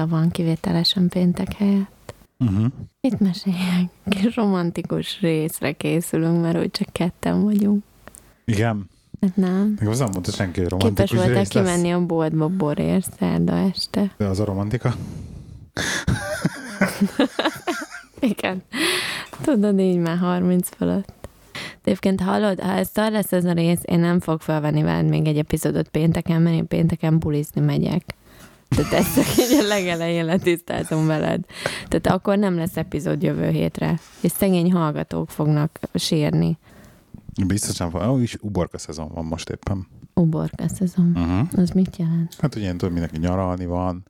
Szerda van kivételesen péntek helyett. Uh-huh. Mit meséljek? Kis romantikus részre készülünk, mert úgy csak ketten vagyunk. Igen. Hát nem. Nekem az nem mondta senki, hogy Képes romantikus voltál rész lesz. kimenni a boltba borért szerda este. De az a romantika? Igen. Tudod, így már 30 fölött. De egyébként hallod, ha ez szar lesz ez a rész, én nem fog felvenni veled még egy epizódot pénteken, mert én pénteken bulizni megyek. Tehát ezt a legelején letisztázom veled. Tehát akkor nem lesz epizód jövő hétre. És szegény hallgatók fognak sírni. Biztos nem van. Ó, is uborka szezon van most éppen. Uborka szezon. Uh-huh. Az mit jelent? Hát ugye tudod, mindenki nyaralni van,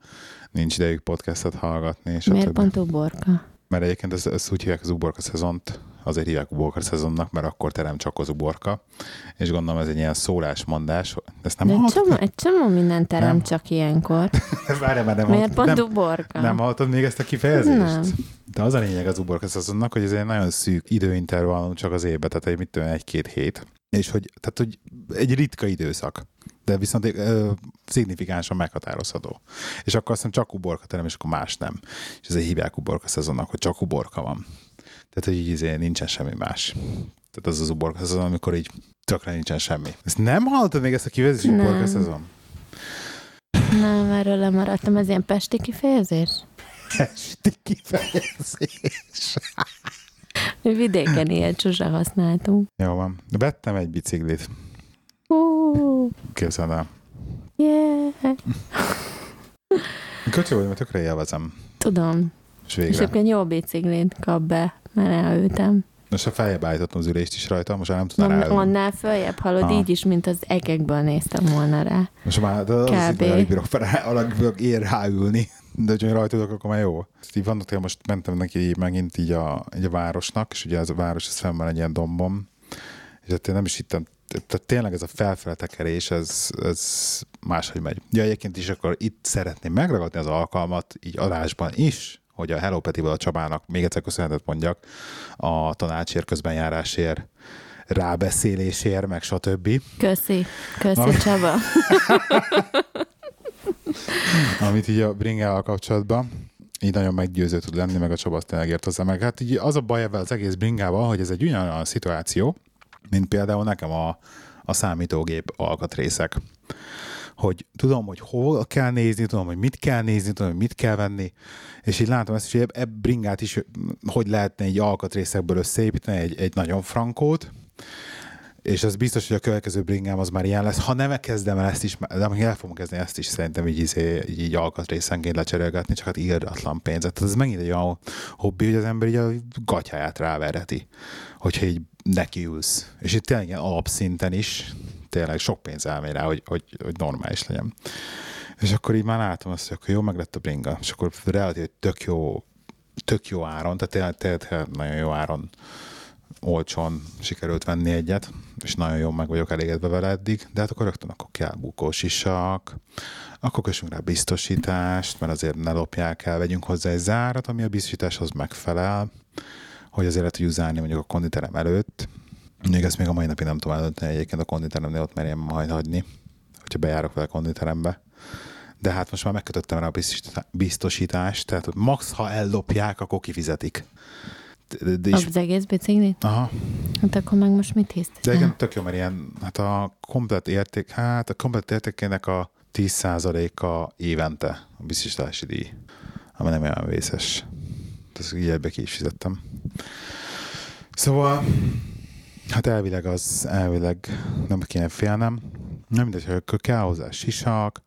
nincs idejük podcastet hallgatni, és Miért pont uborka? Mert egyébként ezt, ezt úgy hívják az uborka szezont, azért hívják uborka szezonnak, mert akkor terem csak az uborka, és gondolom ez egy ilyen szólásmondás, ezt nem De egy hallottad? csomó, egy csomó minden terem Nem. csak ilyenkor. Várjál, mert nem, Miért hallottad- pont nem, uborka? nem hallottad még ezt a kifejezést? Nem. De az a lényeg az uborka szezonnak, hogy ez egy nagyon szűk időintervallum csak az évben, tehát egy mit tudom, egy-két hét. És hogy, tehát, hogy egy ritka időszak, de viszont ö, szignifikánsan meghatározható. És akkor aztán csak uborka terem, és akkor más nem. És ezért hívják uborka szezonnak, hogy csak uborka van. Tehát, hogy így izé nincsen semmi más. Tehát az az uborka szezon, amikor így tökre nincsen semmi. Ezt nem hallottad még ezt a Nem. uborka szezon? Nem, erről lemaradtam. Ez ilyen pesti kifejezés? Esti kifejezés. Mi vidéken ilyet sose használtunk. Jó van. Vettem egy biciklit. Uh, Képzeld el. yeah. Köcsög vagy, mert tökre élvezem. Tudom. És És végre. egyébként jó biciklit kap be, mert elültem. Most a feljebb állítottam az ülést is rajta, most már nem tudnám ráülni. onnál följebb hallod, Aha. így is, mint az egekből néztem volna rá. Most már az, az Kb. alig bírok, bírok ér ráülni. De hogyha rajta tudok, akkor már jó. Így vannak tényleg, most mentem neki megint így a, így a városnak, és ugye ez a város ez fenn van egy ilyen dombom, és hát én nem is hittem, tehát tényleg ez a felfele tekerés, ez, ez máshogy megy. Ja, egyébként is akkor itt szeretném megragadni az alkalmat, így adásban is, hogy a Hello Petivel a Csabának még egyszer köszönetet mondjak a tanácsért, közbenjárásért, rábeszélésért, meg stb. Köszi. Köszi, Na. Csaba. amit így a bringával kapcsolatban így nagyon meggyőző tud lenni, meg a Csaba azt tényleg ért hozzá. Meg hát így az a baj ebben az egész bringával, hogy ez egy ugyanolyan szituáció, mint például nekem a, a számítógép alkatrészek. Hogy tudom, hogy hol kell nézni, tudom, hogy mit kell nézni, tudom, hogy mit kell venni, és így látom ezt, hogy ebb bringát is, hogy lehetne egy alkatrészekből összeépíteni egy, egy nagyon frankót, és az biztos, hogy a következő bringám az már ilyen lesz. Ha nem kezdem el ezt is, amíg el fogom kezdeni ezt is szerintem így, izé, így, így alkatrészenként lecserélgetni, csak hát írdatlan pénzet. Tehát ez megint egy olyan hobbi, hogy az ember így a gatyáját ráverheti, hogyha így nekiülsz. És itt tényleg ilyen alapszinten is tényleg sok pénz elmegy rá, hogy, hogy, hogy normális legyen. És akkor így már látom azt, hogy akkor jó, meg lett a bringa. És akkor relatív tök jó, tök jó áron, tehát tényleg, nagyon jó áron olcsón sikerült venni egyet, és nagyon jól meg vagyok elégedve vele eddig, de hát akkor rögtön akkor kell bukós isak, akkor kössünk rá biztosítást, mert azért ne lopják el, vegyünk hozzá egy zárat, ami a biztosításhoz megfelel, hogy azért lehet tudjuk zárni mondjuk a konditerem előtt. Még ezt még a mai napig nem tudom eldönteni egyébként a konditeremnél ott merjem majd hagyni, hogyha bejárok vele a konditerembe. De hát most már megkötöttem rá a biztosítá- biztosítást, tehát max, ha ellopják, akkor kifizetik. De, de is, Az egész biciklit? aha, Hát akkor meg most mit hisz? de igen, tök jó, mert ilyen, hát a komplet érték, hát a komplet értékének a 10%-a évente a biztosítási díj, ami nem olyan vészes. Ezt így ebbe ki is fizettem. Szóval, hát elvileg az, elvileg nem kéne félnem. Nem mindegy, hogy kell hozzá sisak,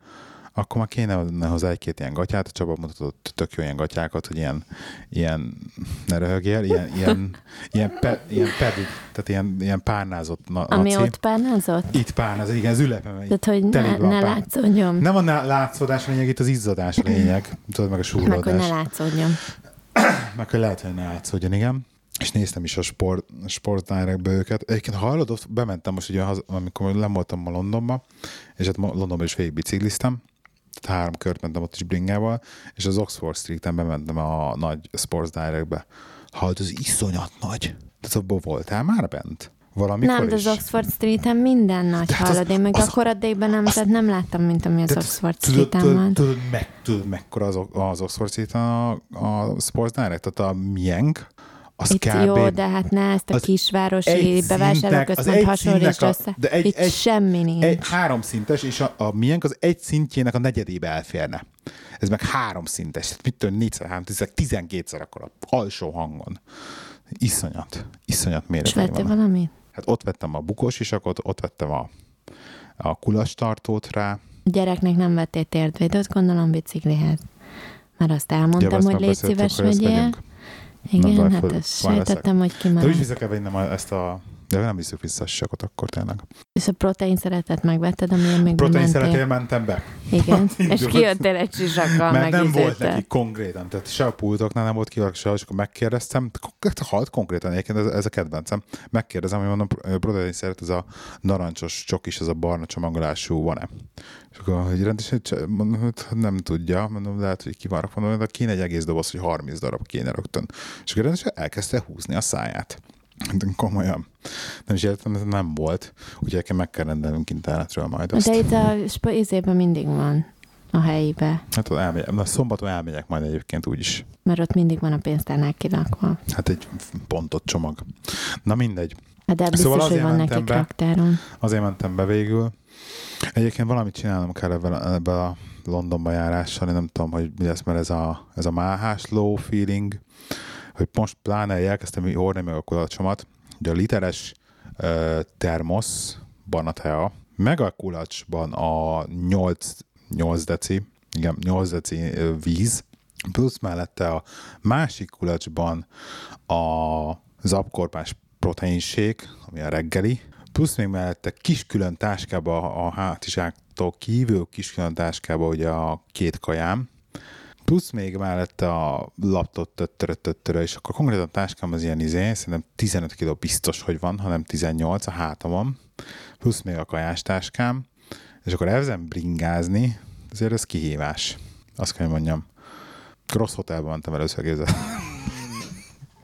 akkor már kéne adni hozzá egy-két ilyen gatyát, a Csaba mutatott tök jó ilyen gatyákat, hogy ilyen, ilyen ne röhögjél, ilyen, ilyen, ilyen, pe, ilyen pedig, tehát ilyen, ilyen párnázott na, Ami naci. ott párnázott? Itt párnázott, igen, az ülepem. Tehát, hogy ne, ne látszódjon. Nem a ná- látszódás lényeg, itt az izzadás lényeg. Tudod, meg a Meg, hogy ne súrlódás. látszódjon. Meg hogy lehet, hogy ne látszódjon, igen. És néztem is a sport, sport Direct-be őket. Egyébként hallod, ott bementem most ugye, amikor nem voltam ma Londonba, és hát Londonban is végig bicikliztem, tehát három kört mentem ott is bringával, és az Oxford Street-en bementem a nagy Sports Direct-be. Hallod, az iszonyat nagy. Tehát abból voltál már bent? Valamikor nem, de az Oxford Street-en minden nagy De hát az- hallod. Én meg akkor addigra nem, tehát nem láttam, mint ami az Tehát Oxford Street-en van. tudod, meg, tudod, mekkora az, az Oxford street a, a Sports Direct, tehát a Mienk, az Itt kb. jó, de hát ne ezt a kisvárosi bevásárlóközpont hasonlítsd össze. de egy- Itt egy- semmi nincs. Egy, három szintes, és a, a miénk az egy szintjének a negyedébe elférne. Ez meg három szintes. Tehát mit tudom, négyszer, három, tízszer, tizenkégyszer akkor alsó hangon. Iszonyat. Iszonyat És méretei vettél valamit? Hát ott vettem a bukós isakot, ott vettem a, a kulastartót rá. Gyereknek nem vettél térdvédőt, gondolom biciklihez. Már azt elmondtam, azt hogy légy szíves vegyél. Igen, baj, hát ezt sejtettem, hogy De úgy vissza kell vinnem a- ezt a... De nem visszük vissza a sisakot akkor tényleg. És a protein szeretet megvetted, amiért még Protein szeretél, mentem be. Igen, és kijöttél egy sisakkal, Mert nem volt neki konkrétan, tehát se a pultoknál nem volt kivalak se, és akkor megkérdeztem, halt konkrétan egyébként, ez, ez a kedvencem, megkérdezem, hogy mondom, protein szeret, ez a narancsos csokis, ez a barna csomagolású van-e? És akkor, hogy rendesen, mondom, hogy nem tudja, mondom, lehet, hogy kivarok, mondom, de kéne egy egész doboz, hogy 30 darab kéne rögtön. És akkor rendesen elkezdte húzni a száját. Komolyan. Nem is értem, ez nem volt. Úgyhogy nekem meg kell rendelnünk internetről majd azt. De itt a izében mindig van a helyibe, Hát ott elmegyek, na szombaton elmegyek majd egyébként úgyis. mert ott mindig van a pénztárnál kilakva. Hát egy pontot csomag. Na mindegy. Hát de biztos, Szóval hogy azért van mentem nekik be. raktáron. Azért mentem be végül. Egyébként valamit csinálnom kell ebben, ebben a Londonba járással, én nem tudom, hogy mi lesz, mert ez a, ez a máhás low feeling, hogy most pláne elkezdtem hordni meg a kulacsomat, hogy a literes uh, termoszban a meg a kulacsban a 8, 8 deci, igen, 8 deci víz, plusz mellette a másik kulacsban a zapkorpás proteinsék, ami a reggeli, plusz még mellette kis külön táskába a hátizsáktól kívül kis külön táskába ugye a két kajám, plusz még mellette a laptop töttörö, töttörö, és akkor konkrétan a táskám az ilyen izé, szerintem 15 kg biztos, hogy van, hanem 18 a hátamon, plusz még a kajás táskám, és akkor elvezem bringázni, azért ez kihívás. Azt kell, hogy mondjam. Rossz hotelben mentem először képzel.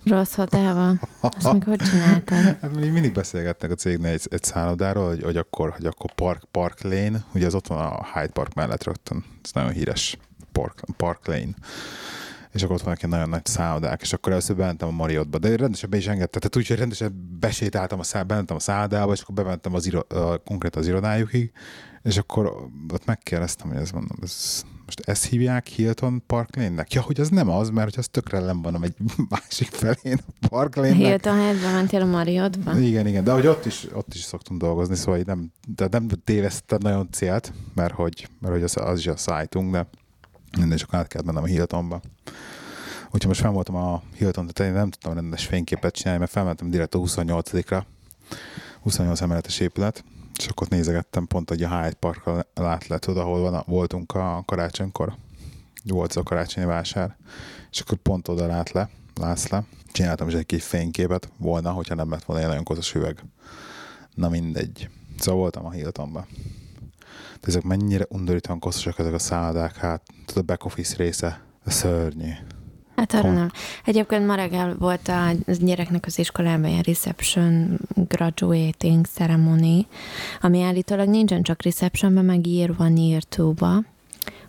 Rossz hotelban. Azt meg hogy csináltad? Hát még mindig beszélgetnek a cégnél egy, egy szállodáról, hogy, hogy, akkor, hogy akkor Park, Park Lane, ugye az ott van a Hyde Park mellett rögtön, ez nagyon híres Park, Park Lane. És akkor ott vannak ilyen nagyon nagy szállodák, és akkor először bementem a Marriottba, de rendesen be is engedte, tehát úgy, hogy rendesen besétáltam a száll, bementem a szállodába, és akkor bementem az iro, uh, konkrét az irodájukig, és akkor ott megkérdeztem, hogy ez mondom, ez, most ezt hívják Hilton Park Lane-nek? Ja, hogy az nem az, mert hogy az tökre nem van egy másik felén a Park A Lane-nek. Hilton Headbe mentél a Marriottba? Igen, igen, de hogy ott is, ott is szoktunk dolgozni, szóval nem, de nem tévesztettem nagyon célt, mert hogy, mert hogy az, az is a szájtunk, de minden csak át kellett mennem a Hiltonba. Úgyhogy most fel voltam a Hilton tetején, nem tudtam rendes fényképet csinálni, mert felmentem direkt a 28-ra, 28 emeletes épület, és akkor ott nézegettem pont, hogy a Hyde Park lát tudod, ahol van, voltunk a karácsonykor. Volt a karácsonyi vásár, és akkor pont oda lát le, látsz le. Csináltam is egy-két fényképet volna, hogyha nem lett volna egy nagyon koszos üveg. Na mindegy. Szóval voltam a Hiltonban. De ezek mennyire undorítóan koszosak ezek a szállodák, hát tudod, a back office része, szörnyű. Hát arra nem. Egyébként ma reggel volt a gyereknek az iskolában ilyen reception graduating ceremony, ami állítólag nincsen csak receptionben, meg year one, year two-ba.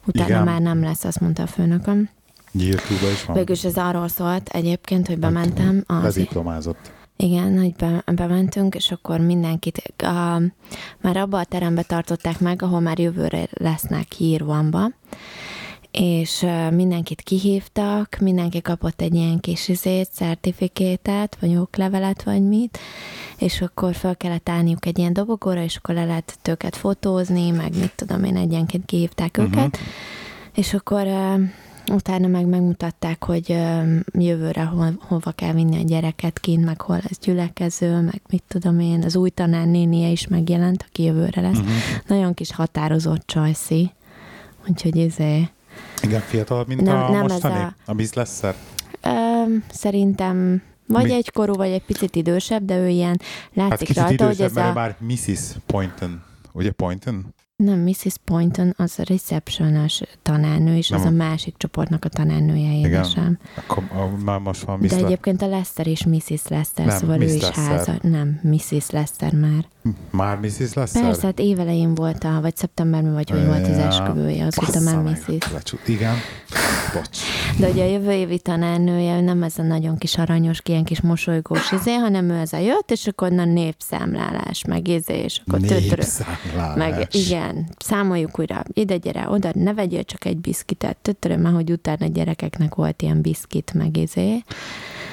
Utána Igen. már nem lesz, azt mondta a főnököm. YouTube-ban is van. Végülis ez arról szólt egyébként, hogy bementem az, Leziplomázott. Igen, hogy be, bementünk, és akkor mindenkit, a, már abba a terembe tartották meg, ahol már jövőre lesznek hírvanba, és mindenkit kihívtak, mindenki kapott egy ilyen kis izét, certifikétet, vagy oklevelet, vagy mit, és akkor fel kellett állniuk egy ilyen dobogóra, és akkor le lehetett őket fotózni, meg mit tudom én, egyenként kihívták Mhm. őket, és akkor utána meg megmutatták, hogy jövőre hol, hova kell vinni a gyereket kint, meg hol lesz gyülekező, meg mit tudom én, az új tanár nénie is megjelent, aki jövőre lesz. Uh-huh. Nagyon kis határozott csajszi, úgyhogy izé, Igen, fiatalabb, mint Nem- a nem ez mostani? a- A Bizlesser? ö, szerintem vagy Mi? egykorú, vagy egy picit idősebb, de ő ilyen Hát látszik kicsit rajta, hogy ez a... már Mrs. Poynton. Ugye Poynton? Nem, Mrs. Poynton az a receptionos tanárnő, és Nem az a másik csoportnak a tanárnője édesem. Akkor a, már most van Miss De Le- egyébként a Lester és Mrs. Lester, Nem, szóval ő Miss is Lester. háza. Nem, Mrs. Lester már. Már Mrs. lesz? Persze, hát évelején volt, a, vagy szeptemberben, vagy hogy volt az esküvője, azóta már Mrs. Igen. Bocs. De ugye a jövő évi tanárnője, nem ez a nagyon kis aranyos, ilyen kis mosolygós izé, hanem ő ez a jött, és akkor na népszámlálás, meg izé, és akkor. Népszámlálás. Meg igen, számoljuk újra, ide gyere, oda, ne vegyél csak egy biszkitet, tötörő, mert hogy utána gyerekeknek volt ilyen biszkit, meg izé.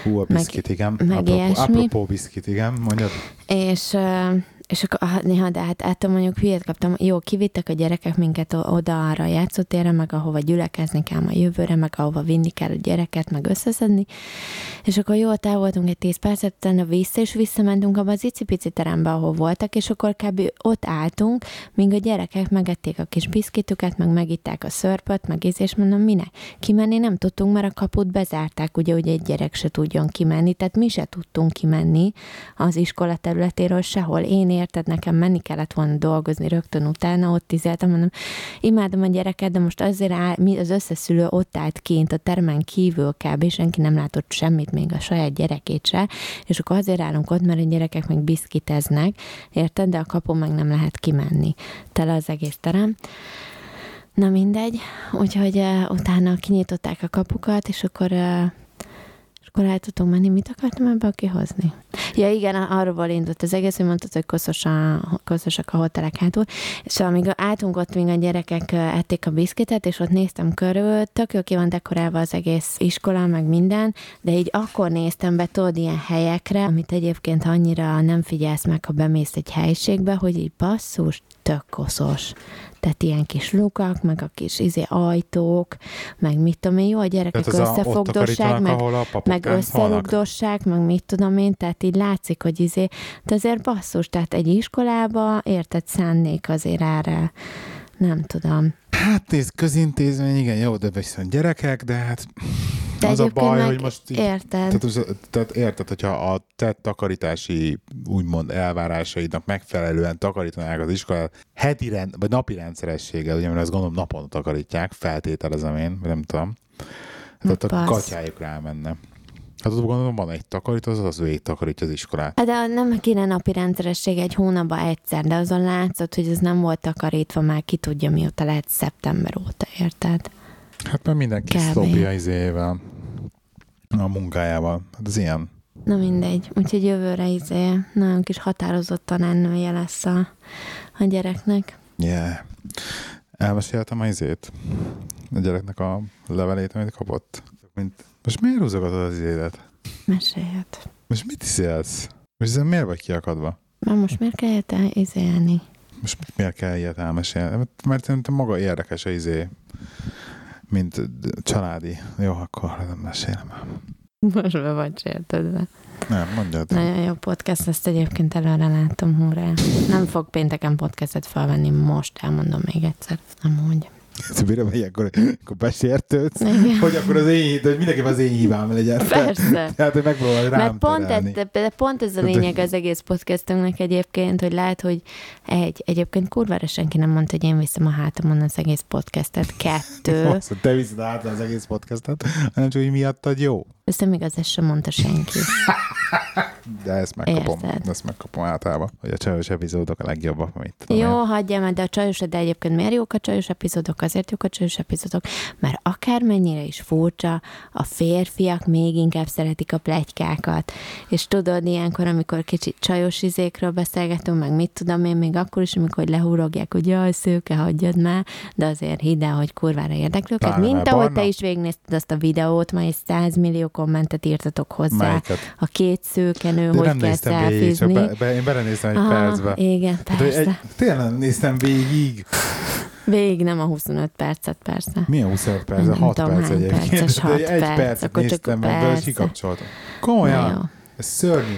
Hú, a biszkit, igen. meg apropó, ilyesmi. apropó biszkit, igen. Mondjad. És, ö, és akkor ah, néha, de hát ettől mondjuk hülyét kaptam, jó, kivittek a gyerekek minket oda arra a játszótérre, meg ahova gyülekezni kell a jövőre, meg ahova vinni kell a gyereket, meg összeszedni. És akkor jól távol voltunk egy 10 percet, utána vissza, és visszamentünk abba az icipici terembe, ahol voltak, és akkor kb. ott álltunk, míg a gyerekek megették a kis biszkitüket, meg megitták a szörpöt, meg íz, és mondom, minek? Kimenni nem tudtunk, mert a kaput bezárták, ugye, hogy egy gyerek se tudjon kimenni, tehát mi se tudtunk kimenni az iskola területéről sehol. Én érted, nekem menni kellett volna dolgozni rögtön utána, ott tizeltem, mondom, imádom a gyereket, de most azért áll, mi az összes szülő ott állt kint a termen kívül kb. senki nem látott semmit, még a saját gyerekét se, és akkor azért állunk ott, mert a gyerekek meg biszkiteznek, érted, de a kapun meg nem lehet kimenni. Tele az egész terem. Na mindegy, úgyhogy uh, utána kinyitották a kapukat, és akkor uh, akkor el tudtunk menni. Mit akartam ebből kihozni? Ja igen, arról indult az egész, hogy mondtad, hogy koszos koszosak a hotelek hátul. És amíg álltunk ott, míg a gyerekek ették a biszkitet, és ott néztem körül, tök jó ki van dekorálva az egész iskola, meg minden, de így akkor néztem be, tudod, ilyen helyekre, amit egyébként annyira nem figyelsz meg, ha bemész egy helyiségbe, hogy így basszus, tök koszos. Tehát ilyen kis lukak, meg a kis izé ajtók, meg mit tudom én, jó, a gyerekek ott összefogdossák, meg a meg összerugdossák, meg mit tudom én, tehát így látszik, hogy izé, de azért basszus, tehát egy iskolába érted szánnék azért erre, nem tudom. Hát nézd, közintézmény, igen, jó, de viszont gyerekek, de hát De az a baj, hogy most így, Érted? tehát, tehát érted, hogyha a te takarítási úgymond elvárásaidnak megfelelően takarítanák az iskolát heti rend, vagy napi rendszerességgel, ugye, mert azt gondolom naponta takarítják, feltételezem én, nem tudom. Hát ott a katyájuk rámenne. Hát ott gondolom van egy takarító, az az végig takarítja az iskolát. Hát de nem kéne napi rendszeresség egy hónapban egyszer, de azon látszott, hogy ez nem volt takarítva már ki tudja mióta lehet szeptember óta, érted? Hát mert mindenki Kb. szlopja izével, a munkájával. Hát ez ilyen. Na mindegy, úgyhogy jövőre izé nagyon kis határozott tanárnője lesz a, a gyereknek. Yeah. Elmeséltem a izét? A gyereknek a levelét, amit kapott? Mint, most miért húzogatod az izédet? Meséljed. Most mit iszélsz? Most ezen miért vagy kiakadva? Már most miért kell érte izélni? Most miért kell ilyet elmesélni? Mert- Mert szerintem maga érdekes a izé, mint családi. Jó, akkor nem mesélem. Most be vagy sértődve. Nem, mondjad. Nagyon jó podcast, ezt egyébként előre látom, hurrá. Nem fog pénteken podcastet felvenni, most elmondom még egyszer. Amúgy. Mire megy, akkor, akkor besértődsz, Igen. hogy akkor az én, de mindenképp az én hibám legyen. Persze. Tehát, hogy megpróbálod rám Mert pont, terelni. ez, de pont ez a lényeg az egész podcastunknak egyébként, hogy lehet, hogy egy, egyébként kurvára senki nem mondta, hogy én viszem a hátamon az egész podcastet. Kettő, hogy te viszed át az egész podcastet, hanem csak, hogy miattad jó. Ezt nem igaz, ezt sem mondta senki. De ezt megkapom. Érted. Ezt megkapom általában, hogy a csajos epizódok a legjobbak, amit tudom Jó, én. hagyjam el, de a csajos, de egyébként miért jók a csajos epizódok? Azért jók a csajos epizódok, mert akármennyire is furcsa, a férfiak még inkább szeretik a plegykákat. És tudod, ilyenkor, amikor kicsit csajos izékről beszélgetünk, meg mit tudom én, még akkor is, amikor lehúrogják, hogy jaj, szőke, hagyjad már, de azért hidd el, hogy kurvára érdekli őket. Pláne, Mint ahogy barna. te is végignézted azt a videót, majd 100 millió kommentet írtatok hozzá. Melyiket? A két szőkenő, De hogy nem kell csak szelfizni. be, be, én belenéztem egy Ah, percbe. Igen, Hát, persze. egy, tényleg nem néztem végig. Végig nem a 25 percet, persze. Milyen 25 perc? Nem 6 tudom, perc egyébként. perces, De hat egy perc, percet akkor csak néztem meg, de persze. kikapcsoltam. Komolyan. Ez szörnyű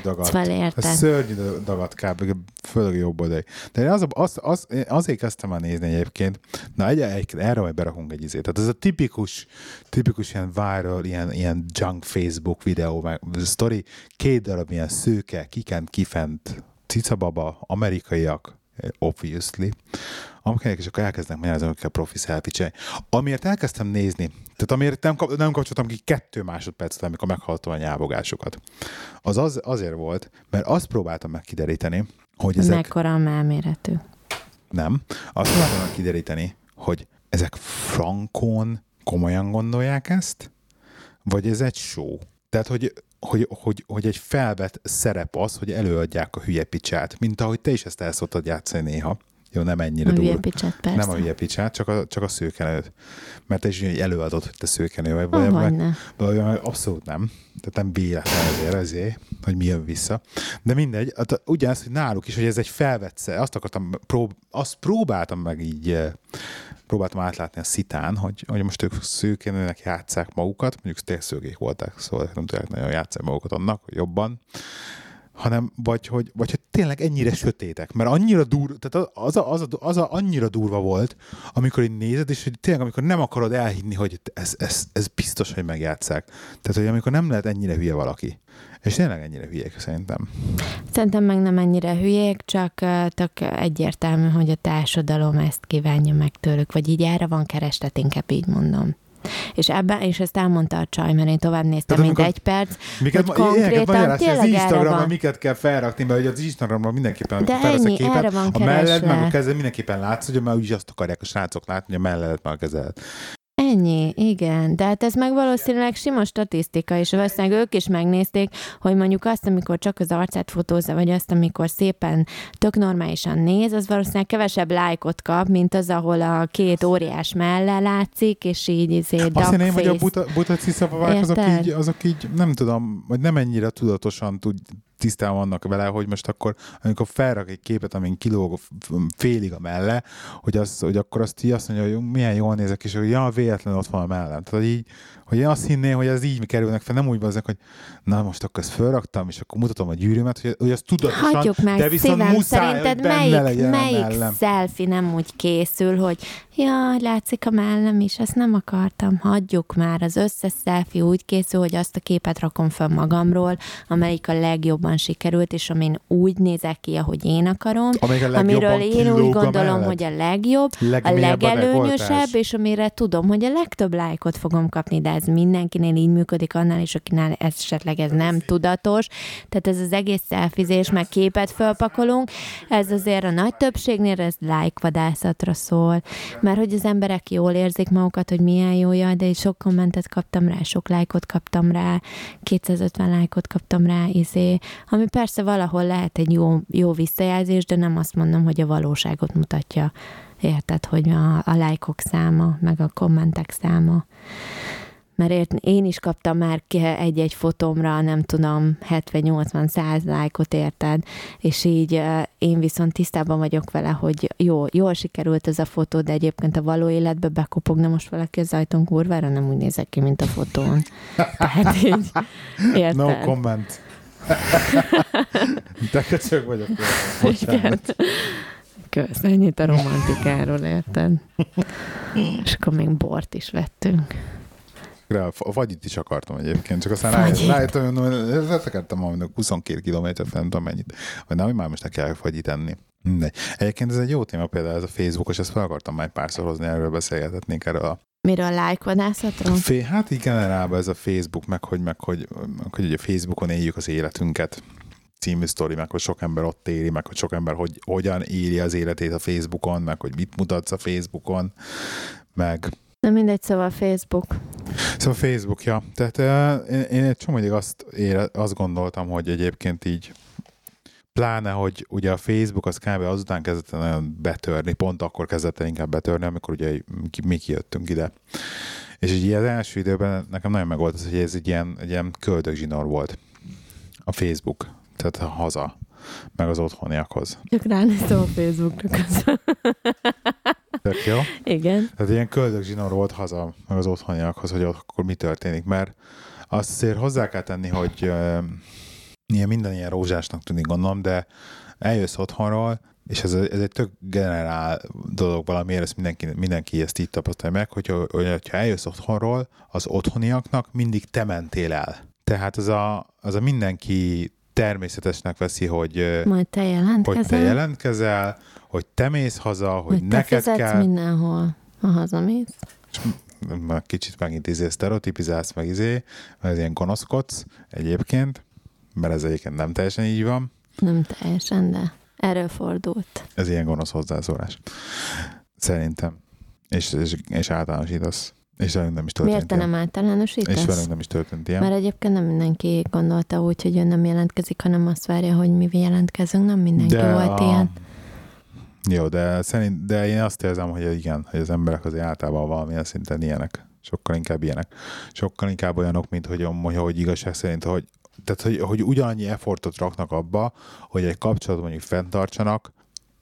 érted. Ez szörnyű dagadt kb. Főleg jobb oldali. De az, az, az, én azért kezdtem el nézni egyébként. Na, egy, egy, erre majd berakunk egy izét. Tehát ez a tipikus, tipikus ilyen viral, ilyen, ilyen junk Facebook videó, meg story, két darab ilyen szőke, kikent, kifent, cicababa, amerikaiak, obviously, amiknek és akkor elkezdnek magyarázni, hogy kell profi selfie csinálni. Amiért elkezdtem nézni, tehát amiért nem, kap- nem kapcsoltam ki kettő másodpercet, amikor meghallottam a nyávogásokat, az, az azért volt, mert azt próbáltam meg kideríteni, hogy ezek... Mekkora a melméretű. Nem. Azt próbáltam meg kideríteni, hogy ezek frankon komolyan gondolják ezt, vagy ez egy show. Tehát, hogy, hogy, hogy, hogy egy felvett szerep az, hogy előadják a hülye picsát, mint ahogy te is ezt el szoktad játszani néha. Jó, nem ennyire durva. picsát, persze. Nem a hülye picsát, csak a, csak a szőkenőt. Mert te is így előadod, hogy te szőkenő vagy. Vagy, vagy, vagy, vagy abszolút nem. Tehát nem véletlen ezért, ezért, hogy mi jön vissza. De mindegy, hát ugyanaz, hogy náluk is, hogy ez egy felvetszer. Azt akartam, prób- azt próbáltam meg így, eh, próbáltam átlátni a szitán, hogy, hogy most ők szőkenőnek játszák magukat, mondjuk tényleg voltak, szóval nem tudják nagyon játszani magukat annak, jobban, hanem vagy hogy, vagy hogy tényleg ennyire sötétek, mert annyira dur, tehát az, a, az, a, az a annyira durva volt, amikor így nézed, és hogy tényleg amikor nem akarod elhinni, hogy ez, ez, ez biztos, hogy megjátszák. Tehát, hogy amikor nem lehet ennyire hülye valaki. És tényleg ennyire hülyék szerintem. Szerintem meg nem ennyire hülyék, csak tök egyértelmű, hogy a társadalom ezt kívánja meg tőlük, vagy így erre van kereslet, inkább így mondom. És ebben, és ezt elmondta a csaj, mert én tovább néztem, Tehát mint egy perc, Miket, hogy konkrétan hogy az tényleg erre Instagramra van. miket kell felrakni, mert ugye az Instagramra mindenképpen, De ennyi, a képet, erre van a melled, meg a kezed mindenképpen látsz, hogy már úgyis azt akarják a srácok látni, hogy a melledet, meg a kezedet. Ennyi, igen. De hát ez meg valószínűleg sima statisztika, és valószínűleg ők is megnézték, hogy mondjuk azt, amikor csak az arcát fotózza, vagy azt, amikor szépen tök normálisan néz, az valószínűleg kevesebb lájkot kap, mint az, ahol a két óriás melle látszik, és így izé Azt hinném, hogy a buta, buta ciszapavák azok így, azok így, nem tudom, vagy nem ennyire tudatosan tud, tisztában vannak vele, hogy most akkor, amikor felrak egy képet, amin kilóg félig a melle, hogy, az, hogy akkor azt így azt mondja, hogy milyen jól nézek, és hogy ja, véletlen ott van a mellem. Tehát, így, hogy én azt hinném, hogy ez így kerülnek fel, nem úgy van hogy na most akkor ezt felraktam, és akkor mutatom a gyűrűmet, hogy, hogy az tudatosan, Hagyjuk meg, de viszont szívem, muszáj, szerinted melyik, legyen melyik mellem. selfie nem úgy készül, hogy jaj, látszik a mellem is, ezt nem akartam, hagyjuk már. Az összes selfie úgy készül, hogy azt a képet rakom fel magamról, amelyik a legjobban sikerült, és amin úgy nézek ki, ahogy én akarom, amiről én úgy gondolom, melled. hogy a legjobb, a Legmélyebb a legelőnyösebb, és amire tudom, hogy a legtöbb lájkot fogom kapni, de ez mindenkinél így működik, annál is, akinál esetleg ez nem tudatos. Tehát ez az egész szelfizés, meg képet fölpakolunk, ez azért a nagy többségnél ez lájkvadászatra szól, mert hogy az emberek jól érzik magukat, hogy milyen jó, jaj, de sok kommentet kaptam rá, sok lájkot kaptam rá, 250 lájkot kaptam rá, izé, ami persze valahol lehet egy jó, jó visszajelzés, de nem azt mondom, hogy a valóságot mutatja. Érted, hogy a, a lájkok száma, meg a kommentek száma. Mert én is kaptam már egy-egy fotómra, nem tudom, 70-80-100 lájkot érted, és így én viszont tisztában vagyok vele, hogy jó, jól sikerült ez a fotó, de egyébként a való életbe bekopogna most valaki az ajtón kurvára, nem úgy nézek ki, mint a fotón. Tehát így, érted? No comment. Te köcsög vagyok. Igen. Kösz, ennyit a romantikáról, érted? És akkor még bort is vettünk. Rá, A fagyit is akartam egyébként, csak aztán rájöttem, rájöttem hogy letekertem mondjuk 22 kilométert, nem tudom mennyit. Vagy nem, hogy már most ne kell fagyit enni. Mindegy. Egyébként ez egy jó téma például ez a Facebookos, ezt fel akartam már párszor hozni, erről beszélgetnénk erről a Miről lájkvadászatról? Fé, hát így generálban ez a Facebook, meg hogy, meg hogy, meg hogy ugye Facebookon éljük az életünket című sztori, meg hogy sok ember ott éli, meg hogy sok ember hogy, hogyan éli az életét a Facebookon, meg hogy mit mutatsz a Facebookon, meg Na mindegy, szóval Facebook. Szóval Facebook, ja. Tehát uh, én, én egy csomóig azt, ére, azt gondoltam, hogy egyébként így pláne, hogy ugye a Facebook az kb. azután kezdett nagyon betörni, pont akkor kezdett el inkább betörni, amikor ugye mi kijöttünk ide. És így az első időben nekem nagyon meg volt az, hogy ez egy ilyen, egy ilyen köldögzsinór volt a Facebook, tehát a haza, meg az otthoniakhoz. Csak ránéztem a Facebookra közben. Tök jó? Igen. Tehát ilyen köldögzsinór volt haza, meg az otthoniakhoz, hogy ott akkor mi történik, mert azt azért hozzá kell tenni, hogy uh, ilyen minden ilyen rózsásnak tűnik gondolom, de eljössz otthonról, és ez, ez egy tök generál dolog valamiért, ezt mindenki, mindenki ezt így tapasztalja meg, hogy, hogy ha eljössz otthonról, az otthoniaknak mindig te mentél el. Tehát az a, az a mindenki természetesnek veszi, hogy, Majd te jelentkezel. hogy te jelentkezel, hogy te mész haza, hogy, hogy te neked fizetsz kell. mindenhol, ha hazamész. Már kicsit megint izé sztereotipizálsz, meg izé, mert ez ilyen gonoszkodsz egyébként, mert ez egyébként nem teljesen így van. Nem teljesen, de erről fordult. Ez ilyen gonosz hozzászólás. Szerintem. És, és, és általánosítasz. És velünk nem is történt Miért te nem általánosítasz? És velünk nem is történt ilyen. Mert egyébként nem mindenki gondolta úgy, hogy ő nem jelentkezik, hanem azt várja, hogy mi jelentkezünk. Nem mindenki de volt ilyen. Jó, de, szerint, de én azt érzem, hogy igen, hogy az emberek azért általában valamilyen szinten ilyenek. Sokkal inkább ilyenek. Sokkal inkább olyanok, mint hogy, hogy, igazság szerint, hogy, tehát, hogy, hogy ugyanannyi effortot raknak abba, hogy egy kapcsolatot mondjuk fenntartsanak,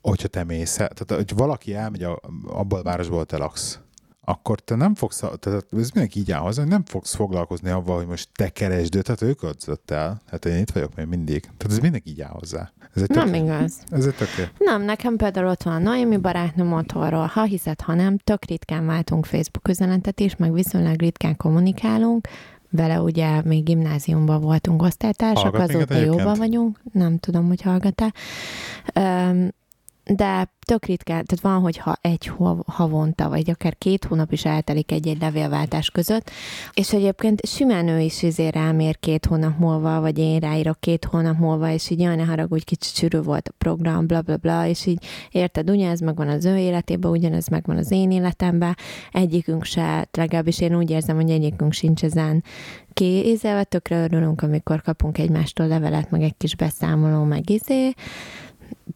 hogyha te mész tehát hogy valaki elmegy a, abból a városból, te laksz, akkor te nem fogsz, tehát ez mindenki így áll hozzá, hogy nem fogsz foglalkozni avval, hogy most te keresd őt, tehát ő költözött el. Hát én itt vagyok még mindig. Tehát ez mindenki így áll hozzá. Ez egy Nem tök, igaz. ez egy tök, Nem, nekem például ott van a Naomi barátnőm otthonról. Ha hiszed, ha nem, tök ritkán váltunk Facebook üzenetet is, meg viszonylag ritkán kommunikálunk. Vele ugye még gimnáziumban voltunk osztálytársak, Hallgat azóta jóban vagyunk. Nem tudom, hogy hallgat-e. Öm, de tök ritkán, tehát van, hogy ha egy hav- havonta, vagy akár két hónap is eltelik egy-egy levélváltás között, és egyébként simán ő is izé rám ér két hónap múlva, vagy én ráírok két hónap múlva, és így jaj, ne haragudj, kicsit sűrű volt a program, bla bla bla, és így érted, ugyanez megvan az ő életében, ugyanez megvan az én életemben, egyikünk se, legalábbis én úgy érzem, hogy egyikünk sincs ezen kézelve, tökre örülünk, amikor kapunk egymástól levelet, meg egy kis beszámoló, meg izé,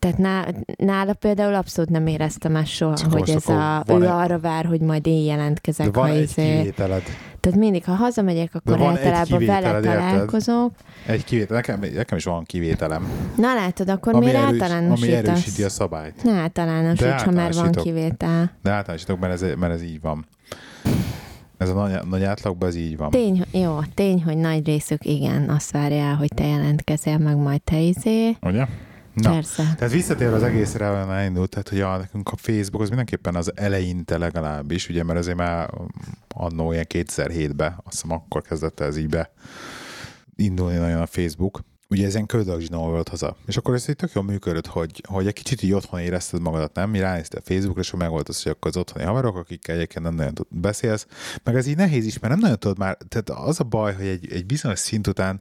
tehát ná, nála például abszolút nem éreztem ezt soha, Csak hogy ez a, van ő egy- arra vár, hogy majd én jelentkezek, de van ha egy izé. kivételed. Tehát mindig, ha hazamegyek, akkor van egy általában vele kivételed, érted? találkozok. Egy kivétel, nekem, nekem is van kivételem. Na látod, akkor ami, miért erős, ami erősíti a szabályt. Ne általánosíts, De ha már van kivétel. De általánosítok, mert ez, mert ez így van. Ez a nagy, nagy átlagban ez így van. Tény, jó, tény, hogy nagy részük igen, azt várja el, hogy te jelentkezel, meg majd te izé. Ugye? Na, Persze. tehát visszatérve az egészre, ahol elindult, tehát hogy a, nekünk a Facebook az mindenképpen az eleinte legalábbis, ugye, mert azért már annó ilyen 2007-ben, azt hiszem akkor kezdett ez így be indulni nagyon a Facebook. Ugye ezen köldögzsinó volt haza. És akkor ez így tök jól működött, hogy, hogy egy kicsit így otthon érezted magadat, nem? Mi ránéztél Facebookra, és meg volt az, hogy akkor az otthoni haverok, akikkel egyébként nem nagyon tud- beszélsz. Meg ez így nehéz is, mert nem nagyon tudod már, tehát az a baj, hogy egy, egy bizonyos szint után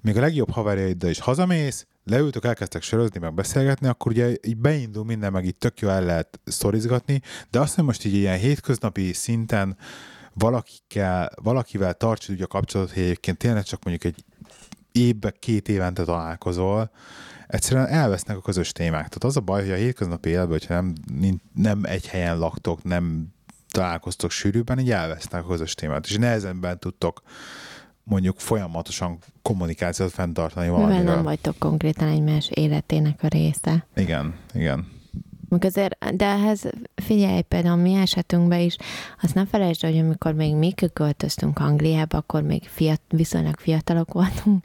még a legjobb haverjaiddal is hazamész, leültök, elkezdtek sörözni, meg beszélgetni, akkor ugye így beindul minden, meg így tök jó el lehet sztorizgatni, de azt hiszem most így ilyen hétköznapi szinten valakikkel, valakivel tartsd úgy a kapcsolatot, hogy egyébként tényleg csak mondjuk egy évben, két évente találkozol, egyszerűen elvesznek a közös témák. Tehát az a baj, hogy a hétköznapi életben, hogyha nem, nem egy helyen laktok, nem találkoztok sűrűbben, így elvesznek a közös témát, és nehezenben tudtok mondjuk folyamatosan kommunikációt fenntartani Mivel valamiről. nem vagytok konkrétan egymás életének a része. Igen, igen. Meg azért, de ehhez figyelj, például mi esetünkben is, azt nem felejtsd, hogy amikor még mi költöztünk Angliába, akkor még fiat, viszonylag fiatalok voltunk,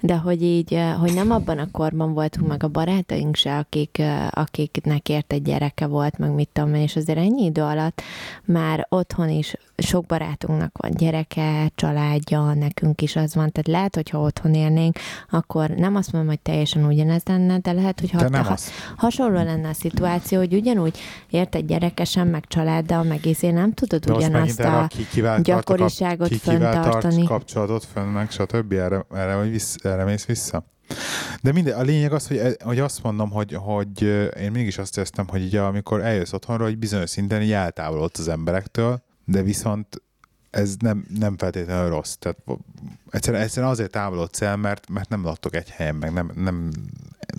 de hogy így, eh, hogy nem abban a korban voltunk meg a barátaink se, akik, eh, akiknek ért egy gyereke volt, meg mit tudom én, és azért ennyi idő alatt már otthon is sok barátunknak van gyereke, családja, nekünk is az van, tehát lehet, hogyha otthon élnénk, akkor nem azt mondom, hogy teljesen ugyanez lenne, de lehet, hogy ha, ha, hasonló lenne a szituáció, hogy ugyanúgy érted gyerekesen, meg családdal, meg izé nem tudod De ugyanazt a... kap, gyakoriságot tart fenntartani. kapcsolatot fönn, meg stb. Erre, erre, vissz, erre mész vissza. De minden, a lényeg az, hogy, e- hogy azt mondom, hogy, hogy én mégis azt éreztem, hogy így, amikor eljössz otthonról, hogy bizonyos szinten így eltávolodsz az emberektől, de viszont ez nem, nem feltétlenül rossz. Tehát egyszerűen, egyszerűen azért távolodsz el, mert, mert nem laktok egy helyen, meg nem, nem,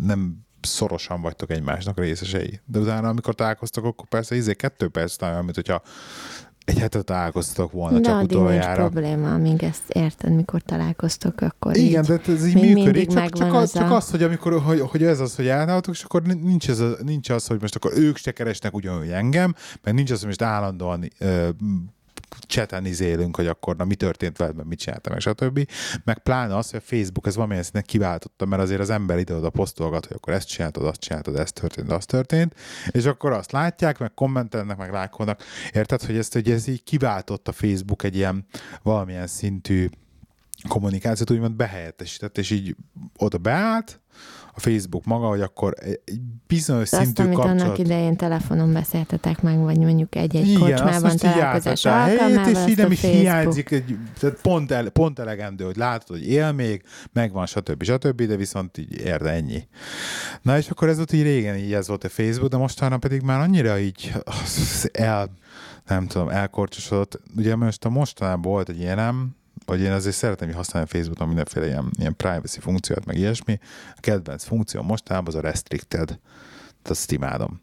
nem szorosan vagytok egymásnak részesei. De utána, amikor találkoztok, akkor persze izé kettő perc olyan, mint hogyha egy hetet találkoztatok volna De csak addig nincs utoljára. probléma, amíg ezt érted, mikor találkoztok, akkor Igen, így. de ez így működik, csak, csak, az, csak a- az, hogy amikor hogy, hogy ez az, hogy elnálltok, és akkor nincs, ez a, nincs az, hogy most akkor ők se keresnek ugyanúgy engem, meg nincs az, hogy most állandóan ö, cseten izélünk, hogy akkor na mi történt veled, meg mit csináltam, meg stb. Meg pláne az, hogy a Facebook ez valamilyen szinten kiváltotta, mert azért az ember ide-oda posztolgat, hogy akkor ezt csináltad, azt csináltad, ez történt, az történt, és akkor azt látják, meg kommentelnek, meg lájkolnak. Érted, hogy ezt hogy ez így kiváltott a Facebook egy ilyen valamilyen szintű kommunikációt úgymond behelyettesített, és így oda beállt, a Facebook maga, hogy akkor egy bizonyos Azt, szintű amit kapcsolat... annak idején telefonon beszéltetek meg, vagy mondjuk egy-egy Igen, kocsmában találkozás alkalmával, és így nem is Facebook. hiányzik, egy, tehát pont, el, pont elegendő, hogy látod, hogy él még, megvan, stb. stb., de viszont így érde ennyi. Na és akkor ez volt így régen, így ez volt a Facebook, de mostanra pedig már annyira így el, nem tudom, elkorcsosodott. Ugye most a mostanában volt egy ilyenem, vagy én azért szeretem így használni a Facebookon mindenféle ilyen, ilyen privacy funkciót, meg ilyesmi. A kedvenc funkció mostában az a restricted. Tehát azt imádom.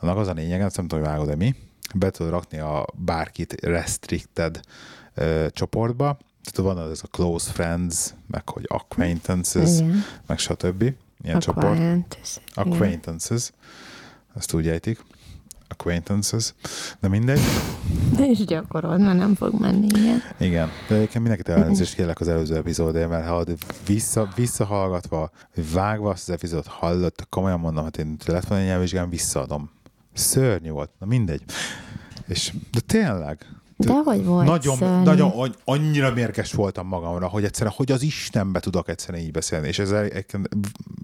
Annak az a lényege, nem tudom, hogy vágod de mi, be tudod rakni a bárkit restricted ö, csoportba, tehát van az a close friends, meg hogy acquaintances, Igen. meg stb. Ilyen csoport. Acquaintances. Acquaintances. Ezt úgy ejtik. Acquaintances. De mindegy. De is gyakorold, mert nem fog menni, igen. Igen. De egyébként mindenkit ellenőrzést kérlek az előző epizódért, mert ha vissza, visszahallgatva, vágva azt az epizódot hallott, komolyan mondom, hogy én lett volna egy nyelvvizsgám, visszaadom. Szörnyű volt. Na mindegy. És, de tényleg, De hogy volt nagyon, szörnyű. nagyon annyira mérges voltam magamra, hogy egyszerűen, hogy az Istenbe tudok egyszerűen így beszélni. És ezzel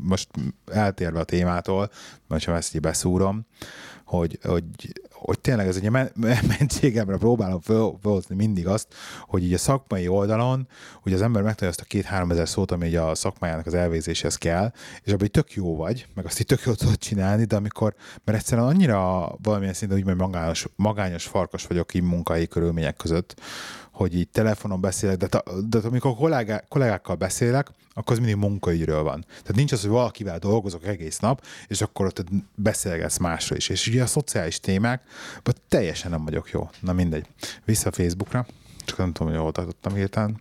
most eltérve a témától, mert ha ezt így beszúrom, hogy, hogy, hogy tényleg ez egy men- mentségemre próbálom föl- mindig azt, hogy így a szakmai oldalon, hogy az ember megtalálja azt a két-három ezer szót, ami így a szakmájának az elvégzéshez kell, és abban tök jó vagy, meg azt így tök jól tudod csinálni, de amikor, mert egyszerűen annyira valamilyen szinten úgy, magányos, magányos farkas vagyok így munkai körülmények között, hogy így telefonon beszélek, de, ta, de amikor kollégá, kollégákkal beszélek, akkor az mindig munkaügyről van. Tehát nincs az, hogy valakivel dolgozok egész nap, és akkor ott beszélgetsz másról is. És ugye a szociális témák, teljesen nem vagyok jó. Na mindegy. Vissza Facebookra, csak nem tudom, hogy hol tartottam hirtelen.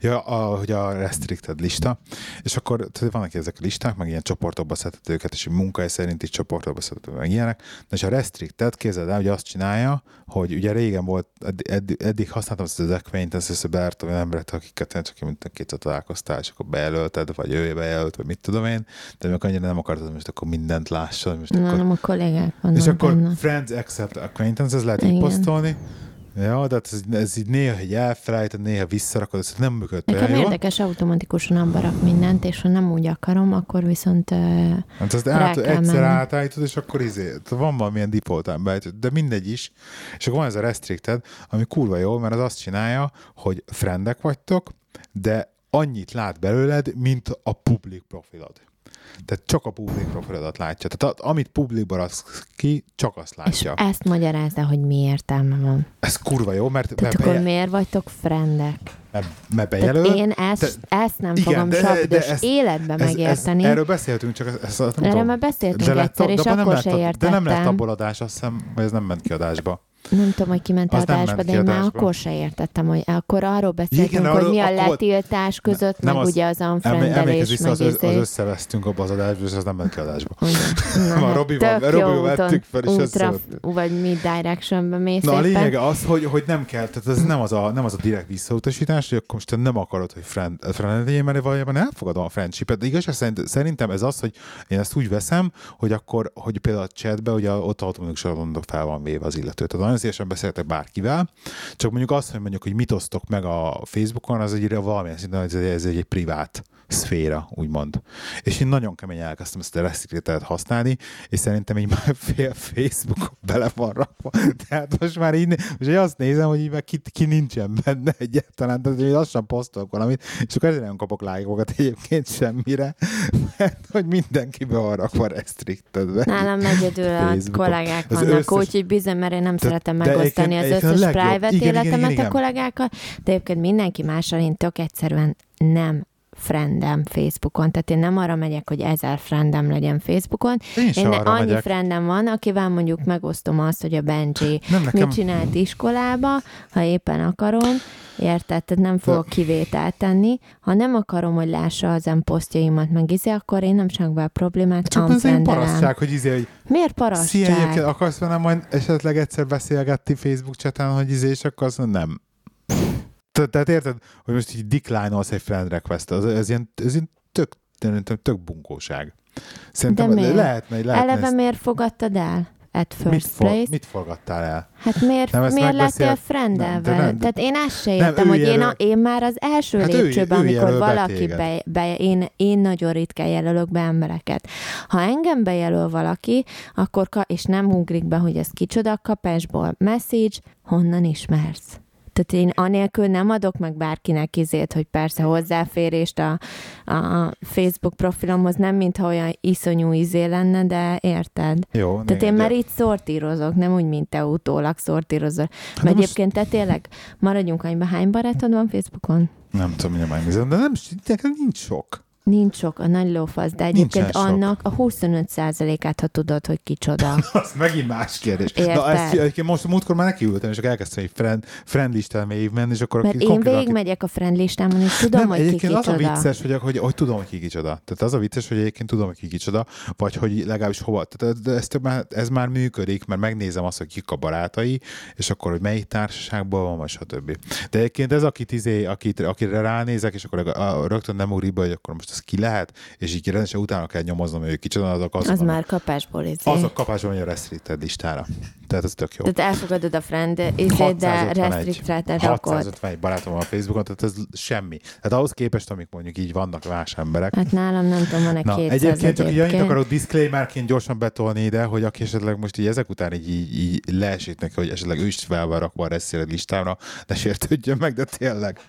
Ja, a, hogy a restricted lista, és akkor tehát vannak ezek a listák, meg ilyen csoportokba szedett őket, és munkahely szerinti csoportokba szedett, meg ilyenek. De és a restricted, képzeld el, hogy azt csinálja, hogy ugye régen volt, eddig, eddig, eddig használtam ezt az acquaintance, ezt beártam olyan embereket, akiket csak mint kétszer találkoztál, és akkor bejelölted, vagy ő bejelölt, vagy mit tudom én, de még annyira nem akartad, most akkor mindent lássa, most Na, akkor nem a kollégák és akkor benne. friends accept acquaintance, ez lehet így posztolni. Ja, de hát ez, ez így néha így elfelejted, néha visszarakod, ez nem működött Nekem jól. érdekes, automatikusan abba rak mindent, és ha nem úgy akarom, akkor viszont Hát ezt át, egyszer menni. átállítod, és akkor izé, van valamilyen default beállítod, de mindegy is. És akkor van ez a restricted, ami kurva jó, mert az azt csinálja, hogy friendek vagytok, de annyit lát belőled, mint a public profilod. Tehát csak a public profilodat látja. Tehát amit publikba raksz ki, csak azt és látja. ezt magyarázza, hogy mi értelme van. Ez kurva jó, mert, Tehát mert, akkor miért vagytok frendek? Mert, Tehát bejelöl, én ezt, ezt nem Igen, fogom de- de sabdos ezt- életbe megérteni. erről beszéltünk, csak ezt, ezt nem Erről tudom. már beszéltünk De lett- egyszer, és akkor lett se a- De nem lett értettem. abból adás, azt hiszem, vagy ez nem ment ki adásba. Nem tudom, hogy kiment Az adásba, de én már akkor se értettem, hogy akkor arról beszéltünk, Igen, hogy arról- mi a letiltás között, Nem meg az- ugye az unfriendelés, vissza, az, az, az izé. összevesztünk abba az adásba, és az nem ment ki adásba. Na, Robival- Robival vettük fel, és útra, vagy mi directionbe mész Na a lényege az, hogy, hogy nem kell, tehát ez nem az a, nem az a direkt visszautasítás, hogy akkor most te nem akarod, hogy friend, friend legyél, mert valójában elfogadom a friendshipet. De igazság szerint, szerintem ez az, hogy én ezt úgy veszem, hogy akkor, hogy például a chatbe, ugye ott automatikusan mondok fel van véve az illető. Tehát nagyon szívesen beszéltek bárkivel, csak mondjuk azt, hogy mondjuk, hogy mit osztok meg a Facebookon, az egy valamilyen szinten, ez ez egy privát szféra, úgymond. És én nagyon keményen elkezdtem ezt a restricted használni, és szerintem így már fél Facebook bele van rakva. Tehát most már így, most így azt nézem, hogy így már ki, ki nincsen benne egyáltalán, tehát hogy lassan posztolok valamit, és akkor ezért nem kapok lájkokat egyébként semmire, mert hogy mindenki be van rakva restrictedbe. Nálam egyedül a Facebookon. kollégák vannak, összes- úgyhogy bizony, mert én nem De- szeretem megosztani az összes a private Igen, igen, életemet igen, a igen. kollégákkal, de egyébként mindenki mással én tök egyszerűen nem friendem Facebookon, tehát én nem arra megyek, hogy ezer friendem legyen Facebookon. Én Én arra annyi megyek. friendem van, akivel mondjuk megosztom azt, hogy a Benji Nem nekem, mit csinált iskolába, ha éppen akarom, érted? Tehát nem fogok kivételt tenni. Ha nem akarom, hogy lássa az em posztjaimat meg izé, akkor én nem csak be a problémát, csak az én parasztság, hogy izé, hogy Miért Szia, egyébként parasztság? akarsz velem majd esetleg egyszer beszélgetni Facebook chaten, hogy izé, és akkor azt mondom, nem. Te- Tehát érted, hogy most így decline-olsz egy friend request ez, ez, ilyen, ez ilyen tök, tök, tök bunkóság. Szerintem De miért? lehetne, lehetne Eleve ezt, miért fogadtad el? at mit, first for, place. mit forgattál el? Hát miért, Nem, miért lettél frendelve? Nem, de nem- Tehát én ezt se értem, hogy én, jelöl- a, én már az első Hát lépcsőben, ő amikor be valaki téged. be, be én, én nagyon ritkán jelölök be embereket. Ha engem bejelöl valaki, akkor ka, és nem ugrik be, hogy ez kicsoda, kapásból message, honnan ismersz? Tehát én anélkül nem adok meg bárkinek izét, hogy persze hozzáférést a, a Facebook profilomhoz, nem mintha olyan iszonyú izé lenne, de érted? Jó, Tehát én már itt szortírozok, nem úgy, mint te utólag szortírozol. Hát de Mert most- egyébként te tényleg, maradjunk annyiba, hány barátod van Facebookon? Nem tudom, mindjárt megnézem, de nem, nekem nincs sok. Nincs sok, a nagy lófasz, de egyébként Nincsen sok. annak a 25%-át, ha tudod, hogy kicsoda. Az megint más kérdés. Érted? Na, ezt egyébként most a múltkor már nekiültem, és akkor elkezdtem egy friend, friend listán menni, és akkor Mert én végigmegyek a friend listámon, és tudom, nem, hogy ki egyébként az a kicsoda. vicces, hogy, hogy, hogy, tudom, hogy ki kicsoda. Tehát az a vicces, hogy egyébként tudom, hogy ki kicsoda, vagy hogy legalábbis hova. Tehát ez, már, ez már működik, mert megnézem azt, hogy kik a barátai, és akkor, hogy melyik társaságban van, vagy stb. De egyébként ez, akit, izé, akit, akire ránézek, és akkor rögtön nem ugrik be, hogy akkor most ez ki lehet, és így rendesen utána kell nyomoznom, hogy kicsoda, azok az, Az már kapásból izé. az a kapásban megy a restricted listára. Tehát ez tök jó. Tehát elfogadod a friend izét, de 651. restriktráltad rakod. 651 barátom van a Facebookon, tehát ez semmi. Tehát ahhoz képest, amik mondjuk így vannak más emberek. Hát nálam nem tudom, van-e Na, 200 egyébként csak így egyébként. akarok disclaimerként gyorsan betolni ide, hogy aki esetleg most így ezek után így, így, így leesik neki, hogy esetleg ő is fel van rakva a restricted listára, ne sértődjön meg, de tényleg.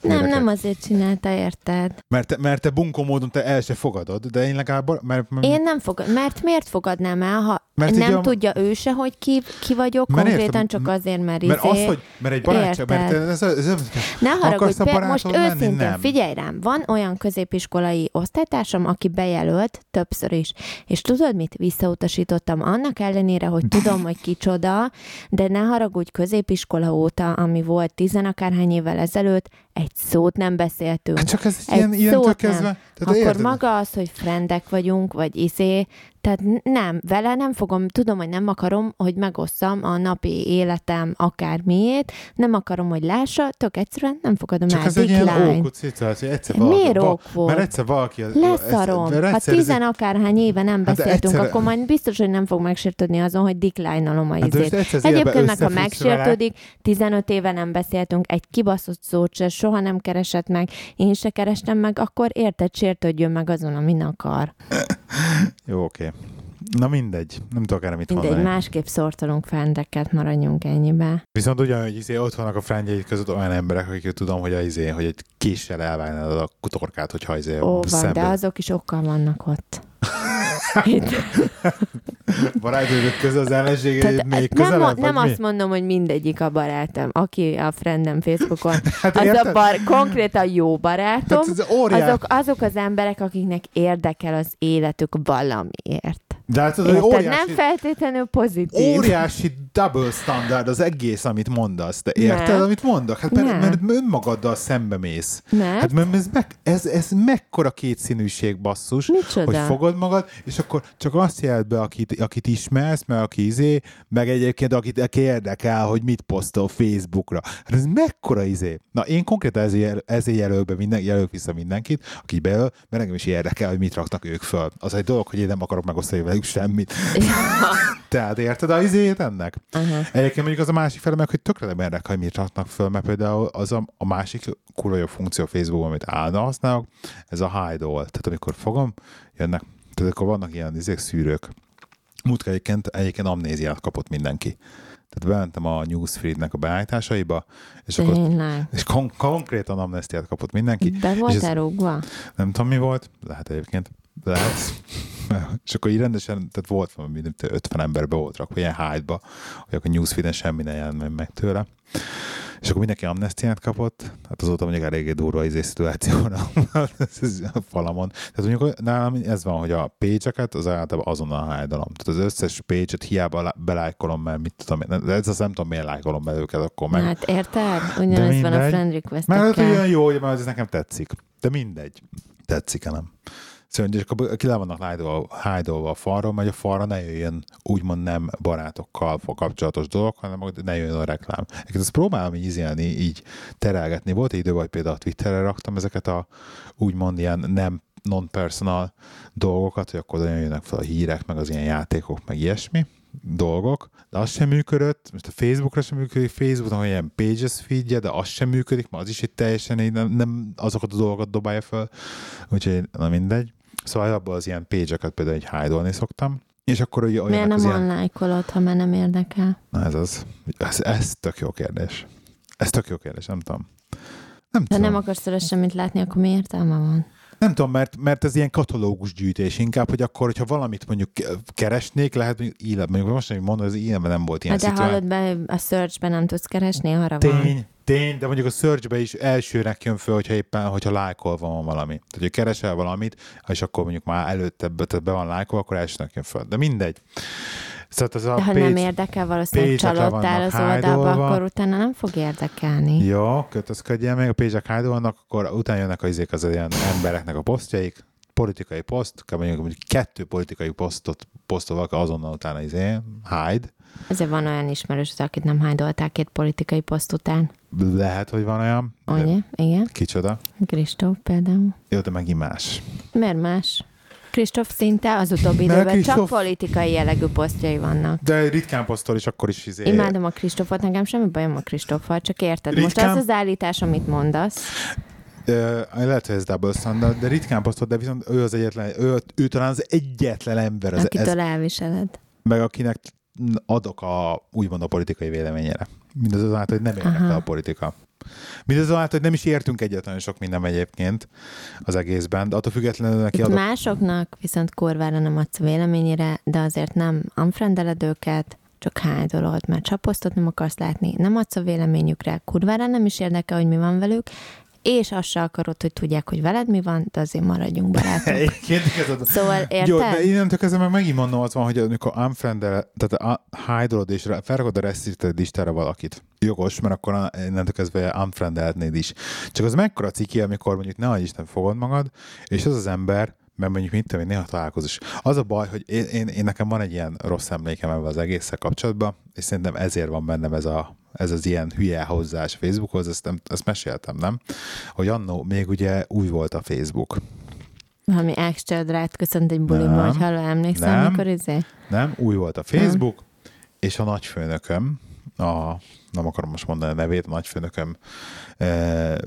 Nem, Érdekel. nem azért csinálta, érted? Mert, mert te bunkó módon te el se fogadod, de én legalább... Mert, mert, Én nem fogad, mert miért fogadnám el, ha Mert nem a- tudja ő se, hogy ki, ki vagyok, Mert konkrétan értem, csak azért, mert, mert izé, az, hogy mert egy barátság, mert ez, ez, ez, Ne haragudj, például most őszintén, Nem. figyelj rám, van olyan középiskolai osztálytársam, aki bejelölt többször is, és tudod mit? Visszautasítottam annak ellenére, hogy tudom, hogy kicsoda, de ne haragudj, középiskola óta, ami volt tizenakárhány évvel ezelőtt, egy szót nem beszéltünk. hát csak ez Egy ilyen, ilyen kezdve. nem. Tehát Akkor érted? maga az, hogy frendek vagyunk, vagy izé, tehát nem, vele nem fogom, tudom, hogy nem akarom, hogy megosszam a napi életem akármiét, nem akarom, hogy lássa, tök egyszerűen nem fogadom Csak el. ez egy ilyen ókut szituáció, egyszer Miért valaki, ok? Mert egyszer valaki... Leszarom. Ha egyszer egy- tizen akárhány éve nem Hát beszéltünk, egyszer- akkor majd biztos, hogy nem fog megsértődni azon, hogy decline-olom a Hát izét. Egyébként meg, ha megsértődik, 15 éve nem beszéltünk, egy kibaszott szót se, soha nem keresett meg, én se kerestem meg, akkor érted, sértődjön meg azon, amin akar. Jó, oké. Na mindegy, nem tudok erre mit Mindegy, mondani. másképp szortolunk frendeket, maradjunk ennyibe. Viszont ugyan, hogy izé, ott vannak a frendjeid között olyan emberek, akik tudom, hogy, a izé, hogy egy késsel elvágnád a kutorkát, hogyha izé Ó, van, szembe- de azok is okkal vannak ott. Itt. Barátodok között az ellenséged még nem, közelebb, a- nem mi? azt mondom, hogy mindegyik a barátom, aki a friendem Facebookon. Hát Az a érted? bar, konkrétan jó barátom, Hát ez óriás. azok, azok az emberek, akiknek érdekel az életük valamiért. De hát ez egy óriási, Nem feltétlenül pozitív. óriási double standard az egész, amit mondasz. De érted, Nem. amit mondok? Hát mert, Nem. mert önmagaddal szembe mész. Mert? Hát mert ez, meg, ez, ez mekkora kétszínűség basszus, Micsoda? hogy fogod magad, és akkor csak azt jelent be, akit, akit ismersz, meg aki izé, meg egyébként akit aki érdekel, hogy mit posztol Facebookra. Hát ez mekkora izé. Na én konkrétan ezért, ezért jelölök, be minden, jelölök vissza mindenkit, aki bejelöl, mert engem is érdekel, hogy mit raknak ők föl. Az egy dolog, hogy én nem akarok megosztani velük semmit. Tehát érted a izét ennek? Aha. Egyébként mondjuk az a másik fele meg, hogy tökre nem érdekel, hogy mit raknak föl, mert például az a, a másik kurva jó funkció Facebookon, amit állandóan használok, ez a hide all. Tehát amikor fogom, jönnek, tehát akkor vannak ilyen izék, szűrők. Múltkor egyébként, egyébként amnéziát kapott mindenki. Tehát bementem a newsfeednek a beállításaiba, és akkor és kon- konkrétan amnestiát kapott mindenki. Be és ez- voltál rúgva? Nem tudom, mi volt, lehet egyébként, lehet. és akkor így rendesen, tehát volt valami, nem tudom, 50 ember be volt rakva ilyen hide-ba, hogy akkor newsfeeden semmi ne jelent meg tőle. És akkor mindenki amnestiát kapott, hát azóta mondjuk eléggé durva izé szituációra ez a falamon. Tehát mondjuk nálam ez van, hogy a page-eket az általában azonnal hájdalom. Tehát az összes page-et hiába lá- belájkolom, mert mit tudom én, de ez azt nem tudom, miért lájkolom be őket akkor meg. Hát érted? Ugyanez van a mindegy. friend Mert hát request olyan jó, hogy mert ez nekem tetszik. De mindegy. Tetszik-e nem? Szóval, és akkor ki le vannak hájdolva, a falról, mert a falra ne jöjjön úgymond nem barátokkal kapcsolatos dolog, hanem hogy ne jöjjön a reklám. Egyébként ezt próbálom így izélni, így terelgetni. Volt egy idő, hogy például a Twitterre raktam ezeket a úgymond ilyen nem non-personal dolgokat, hogy akkor olyan jönnek fel a hírek, meg az ilyen játékok, meg ilyesmi. dolgok, de az sem működött, most a Facebookra sem működik, Facebookon olyan pages feedje, de az sem működik, mert az is egy teljesen így nem, nem azokat a dolgokat dobálja fel, úgyhogy na mindegy. Szóval abból az ilyen page-eket például egy hide szoktam, és akkor ugye Miért nem ilyen... online ha már nem érdekel? Na ez az. Ez, ez tök jó kérdés. Ez tök jó kérdés, nem tudom. Nem tudom. nem akarsz semmit látni, akkor mi értelme van? Nem tudom, mert, mert ez ilyen katalógus gyűjtés inkább, hogy akkor, hogyha valamit mondjuk keresnék, lehet mondjuk életben, mondjuk most, hogy mondom, az életben nem volt ilyen De hallod be, a searchben nem tudsz keresni, arra Tény, van. Tény, de mondjuk a searchbe is elsőnek jön föl, hogyha éppen, hogyha lájkolva van valami. Tehát, hogy keresel valamit, és akkor mondjuk már előtte be, be van lájkolva, akkor elsőnek jön föl. De mindegy. Szóval az a De ha page, nem érdekel, valószínűleg csalódtál az oldalba, akkor utána nem fog érdekelni. Jó, kötözködjél meg, a pénzek hájdolnak, akkor utána jönnek az, az ilyen embereknek a posztjaik, politikai poszt, mondjuk, mondjuk kettő politikai posztot posztolva, azonnal utána izé, hide. Ezért van olyan ismerős, akit nem hide két politikai poszt után. Lehet, hogy van olyan. Ugye? Igen. Kicsoda? Kristóf például. Jó, de megint más. Miért más? Kristóf szinte az utóbbi időben Christoph... csak politikai jellegű posztjai vannak. De ritkán posztol, és akkor is izé... Imádom a Kristófot, nekem semmi bajom a Kristóffal, csak érted? Ritkán... Most az az állítás, amit mondasz. Uh, lehet, hogy ez double standard, de ritkán posztol, de viszont ő az egyetlen, ő, ő talán az egyetlen ember. Az, Akitől ez, elviseled. Meg akinek adok a, úgymond a politikai véleményére. Mindazonáltal, hogy nem érdekel a politika. Mindazonáltal, hogy nem is értünk egyetlen sok minden egyébként az egészben, de attól függetlenül neki adok... Másoknak viszont korvára nem adsz a véleményére, de azért nem unfriendeled őket, csak hányolod, mert csaposztot nem akarsz látni, nem adsz a véleményükre, kurvára nem is érdekel, hogy mi van velük, és azt se akarod, hogy tudják, hogy veled mi van, de azért maradjunk barátok. szóval érted? Jó, de innentől kezdve meg megint mondom, az van, hogy amikor unfriendel, tehát hide és felrakod a restricted listára valakit. Jogos, mert akkor innentől kezdve unfriendelhetnéd is. Csak az mekkora ciki, amikor mondjuk ne Isten fogod magad, és az az ember mert mondjuk mit tudom, én néha találkozós. Az a baj, hogy én, én, én, nekem van egy ilyen rossz emlékem ebben az egésszel kapcsolatban, és szerintem ezért van bennem ez, a, ez az ilyen hülye hozzás Facebookhoz, ezt, nem, ezt meséltem, nem? Hogy annó még ugye új volt a Facebook. Valami extra rá köszönt egy buliban, hogy halló, emlékszel, nem, amikor izé? Nem, új volt a Facebook, nem. és a nagyfőnököm, a, nem akarom most mondani a nevét, a nagyfőnököm e,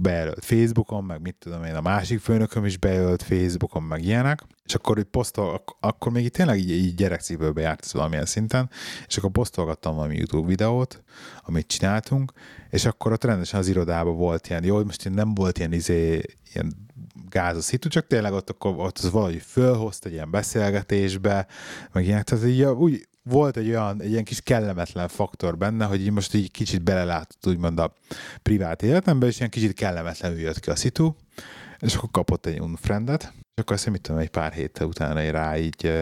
bejelölt Facebookon, meg mit tudom én, a másik főnököm is bejelölt Facebookon, meg ilyenek, és akkor így posztol, ak- akkor még így tényleg így, így gyerekcipőbe járt valamilyen szinten, és akkor posztolgattam valami YouTube videót, amit csináltunk, és akkor ott rendesen az irodában volt ilyen, jó, most nem volt ilyen izé, ilyen gázos szitu, csak tényleg ott, akkor, ott az valahogy fölhozta egy ilyen beszélgetésbe, meg ilyen, tehát így, úgy, volt egy olyan, egy ilyen kis kellemetlen faktor benne, hogy így most így kicsit belelátott úgymond a privát életembe, és ilyen kicsit kellemetlenül jött ki a szitu, és akkor kapott egy unfriendet, és akkor azt mit tudom, egy pár héttel utána rá így,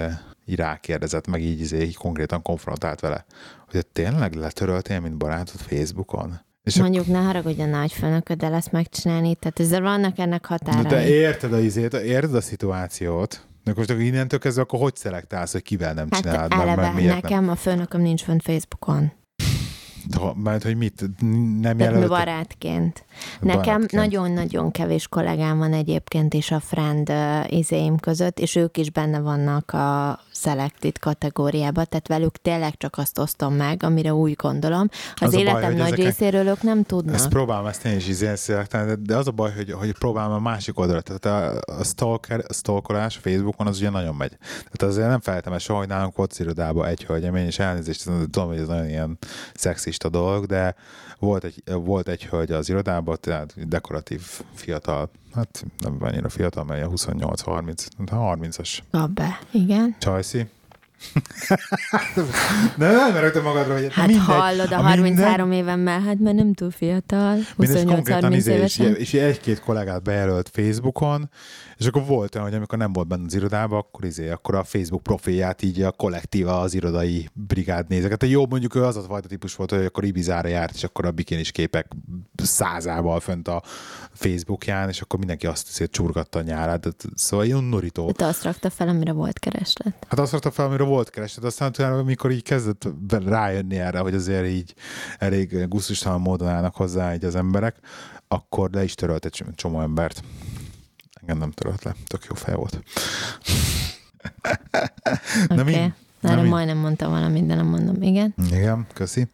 így rákérdezett, meg így, így, így konkrétan konfrontált vele, hogy tényleg letöröltél, mint barátot Facebookon? És Mondjuk ne haragudj a nagyfőnököd, de lesz megcsinálni, tehát ezzel vannak ennek határai. De érted a, izét, érted a szituációt? De most akkor innentől kezdve akkor hogy szelektálsz, hogy kivel nem hát csinálod meg, miért nekem nem? a főnököm nincs fönn Facebookon. Mert hogy mit? Nem jelölt? Barátként. Nekem nagyon-nagyon kevés kollégám van egyébként is a friend izéim között, és ők is benne vannak a selected kategóriába, tehát velük tényleg csak azt osztom meg, amire úgy gondolom. Az, az életem baj, nagy ezeken, részéről ők nem tudnak. Ezt próbálom ezt én is izén de az a baj, hogy, hogy próbálom a másik oldalra. Tehát a, a, stalker, a stalkolás Facebookon az ugye nagyon megy. Tehát azért nem felejtem el soha, hogy nálunk volt irodában egy hölgyemény, és elnézést, tudom, hogy ez nagyon ilyen szexista dolog, de volt egy, volt egy hölgy az irodában, tehát dekoratív fiatal, hát nem annyira fiatal, mert 28-30, 30-as. Abba, igen. Csajci. de nem merültem magadra, hogy Hát mindegy, hallod, a, a 33 minden... éven hát mert nem túl fiatal, 28-30 izé, évesen. És, és egy-két kollégát bejelölt Facebookon, és akkor volt olyan, hogy amikor nem volt benne az irodában, akkor, izé, akkor a Facebook profilját így a kollektíva, az irodai brigád nézeket. Jó, mondjuk ő az a fajta típus volt, hogy akkor Ibizára járt, és akkor a bikinis képek százával fönt a Facebookján, és akkor mindenki azt azért csurgatta a nyárát. Szóval ilyen norító. Te azt rakta fel, amire volt kereslet. Hát azt rakta fel, amire volt kereslet, aztán utána, amikor így kezdett rájönni erre, hogy azért így elég gusztustalan módon állnak hozzá így az emberek, akkor le is törölt egy csomó embert. Engem nem törölt le, tök jó fej volt. Na okay. Már Nem így. majdnem mondtam valamit, de nem mondom. Igen. Igen, köszi.